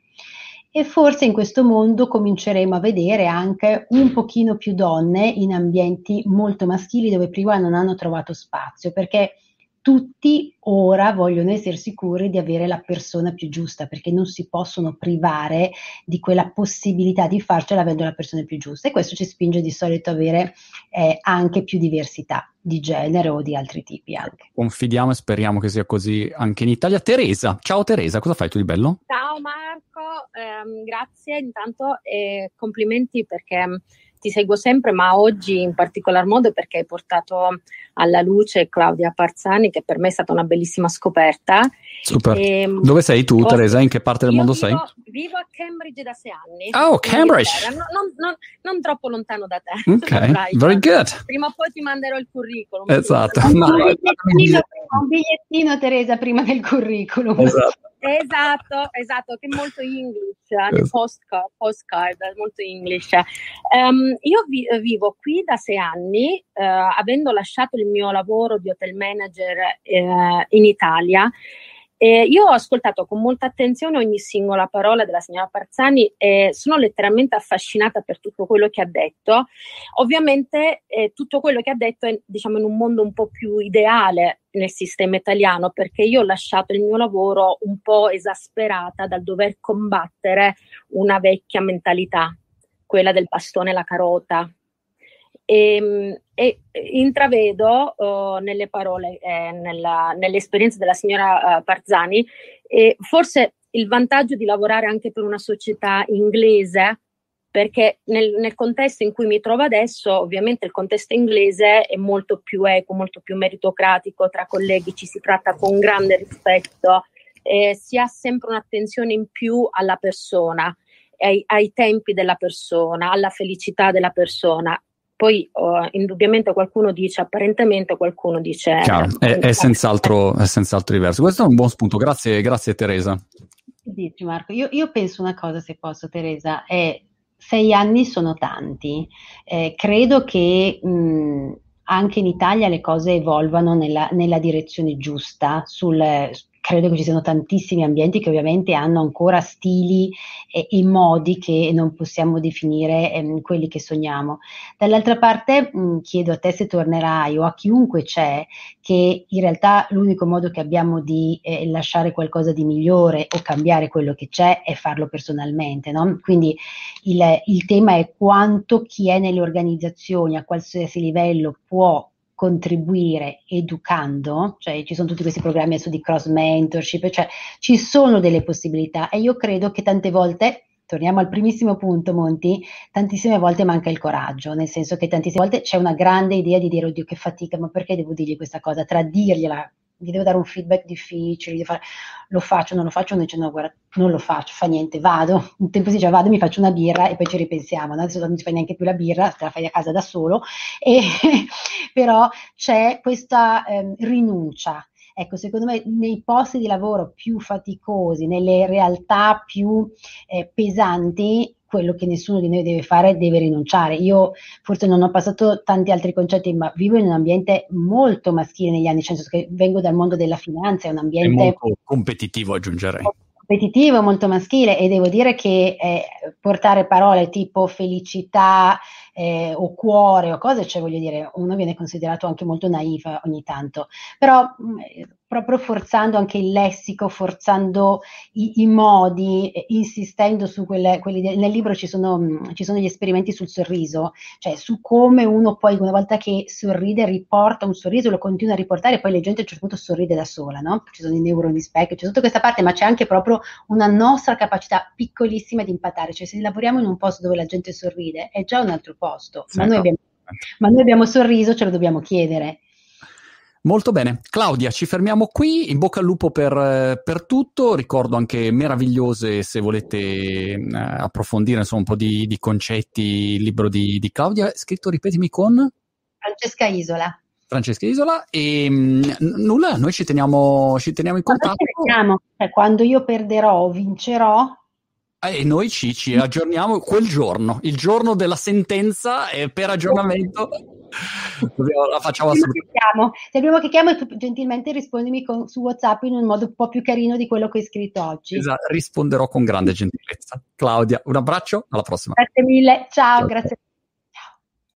E forse in questo mondo cominceremo a vedere anche un pochino più donne in ambienti molto maschili dove prima non hanno trovato spazio, perché tutti ora vogliono essere sicuri di avere la persona più giusta perché non si possono privare di quella possibilità di farcela avendo la persona più giusta e questo ci spinge di solito ad avere eh, anche più diversità di genere o di altri tipi anche. Confidiamo e speriamo che sia così anche in Italia. Teresa, ciao Teresa, cosa fai tu di bello? Ciao Marco, ehm, grazie intanto e complimenti perché ti seguo sempre, ma oggi in particolar modo perché hai portato alla luce Claudia Parzani, che per me è stata una bellissima scoperta. Super. E, ehm, Dove sei tu, Teresa? In che parte del mondo vivo, sei? Vivo a Cambridge da sei anni. Oh, Cambridge! Non, non, non, non, troppo lontano da te. Ok, *laughs* very good. Prima o poi ti manderò il curriculum. Esatto. No, un, bigliettino, un bigliettino, Teresa, prima del curriculum. Esatto. Esatto, esatto, che è molto English, anche esatto. postcard, postcard, molto English. Um, io vi, vivo qui da sei anni, uh, avendo lasciato il mio lavoro di hotel manager uh, in Italia eh, io ho ascoltato con molta attenzione ogni singola parola della signora Parzani e sono letteralmente affascinata per tutto quello che ha detto. Ovviamente eh, tutto quello che ha detto è diciamo, in un mondo un po' più ideale nel sistema italiano perché io ho lasciato il mio lavoro un po' esasperata dal dover combattere una vecchia mentalità, quella del bastone e la carota, e, ehm, e intravedo uh, nelle parole, eh, nella, nell'esperienza della signora uh, Parzani, e forse il vantaggio di lavorare anche per una società inglese, perché nel, nel, contesto in cui mi trovo adesso, ovviamente il contesto inglese è molto più equo, molto più meritocratico, tra colleghi ci si tratta con grande rispetto, eh, si ha sempre un'attenzione in più alla persona. Ai, ai tempi della persona, alla felicità della persona poi oh, indubbiamente qualcuno dice apparentemente, qualcuno dice... Chiaro, è, è, senz'altro, è, senz'altro, diverso. Questo è un buon spunto, grazie, grazie Teresa. Dici Marco, io, io, penso una cosa se posso Teresa, è sei anni sono tanti, eh, credo che mh, anche in Italia le cose evolvano nella, nella direzione giusta sul, credo che ci siano tantissimi ambienti che ovviamente hanno ancora stili e, e modi che non possiamo definire ehm, quelli che sogniamo. Dall'altra parte mh, chiedo a te se tornerai o a chiunque c'è che in realtà l'unico modo che abbiamo di eh, lasciare qualcosa di migliore o cambiare quello che c'è è farlo personalmente. No? Quindi il, il tema è quanto chi è nelle organizzazioni a qualsiasi livello può contribuire educando, cioè ci sono tutti questi programmi adesso di cross mentorship, cioè ci sono delle possibilità e io credo che tante volte torniamo al primissimo punto, Monti, tantissime volte manca il coraggio, nel senso che tantissime volte c'è una grande idea di dire, oddio che fatica, ma perché devo dirgli questa cosa? Tra dirgliela gli devo dare un feedback difficile, fare, lo faccio, non lo faccio, uno dice no, guarda, non lo faccio, fa niente, vado. Un tempo si diceva vado, mi faccio una birra e poi ci ripensiamo, no? adesso non si fa neanche più la birra, te la fai a casa da solo, *laughs* e, però c'è questa eh, rinuncia. Ecco, secondo me nei posti di lavoro più faticosi, nelle realtà più eh, pesanti, quello che nessuno di noi deve fare deve rinunciare. Io forse non ho passato tanti altri concetti, ma vivo in un ambiente molto maschile negli anni, nel senso che vengo dal mondo della finanza, è un ambiente... È molto competitivo aggiungerei. Competitivo, molto maschile e devo dire che eh, portare parole tipo felicità, eh, o cuore o cose, cioè voglio dire, uno viene considerato anche molto naif ogni tanto, però mh, mm, proprio forzando anche il lessico, forzando i, i modi, eh, insistendo su quelle, quelli de- nel libro ci sono, mh, mm, ci sono gli esperimenti sul sorriso, cioè su come uno poi una volta che sorride riporta un sorriso, lo continua a riportare e poi la gente a un certo punto sorride da sola, no? Ci sono i neuroni specchio, c'è tutta questa parte, ma c'è anche proprio una nostra capacità piccolissima di impatare, cioè se lavoriamo in un posto dove la gente sorride è già un altro posto, ma noi, abbiamo, ma noi abbiamo sorriso, ce lo dobbiamo chiedere. Molto bene, Claudia, ci fermiamo qui, in bocca al lupo per, per tutto, ricordo anche meravigliose se volete eh, approfondire insomma, un po' di, di, concetti, il libro di, di Claudia, scritto, ripetimi, con? Francesca Isola. Francesca Isola e mh, mm, nulla, noi ci teniamo, ci teniamo in contatto. Cioè, quando io perderò o vincerò, e noi ci, ci, aggiorniamo quel giorno, il giorno della sentenza e per aggiornamento la facciamo assolutamente. Se abbiamo che chiamo, tu gentilmente rispondimi con, su WhatsApp in un modo un po' più carino di quello che hai scritto oggi. Esatto, risponderò con grande gentilezza. Claudia, un abbraccio, alla prossima. Grazie mille, ciao. ciao. grazie.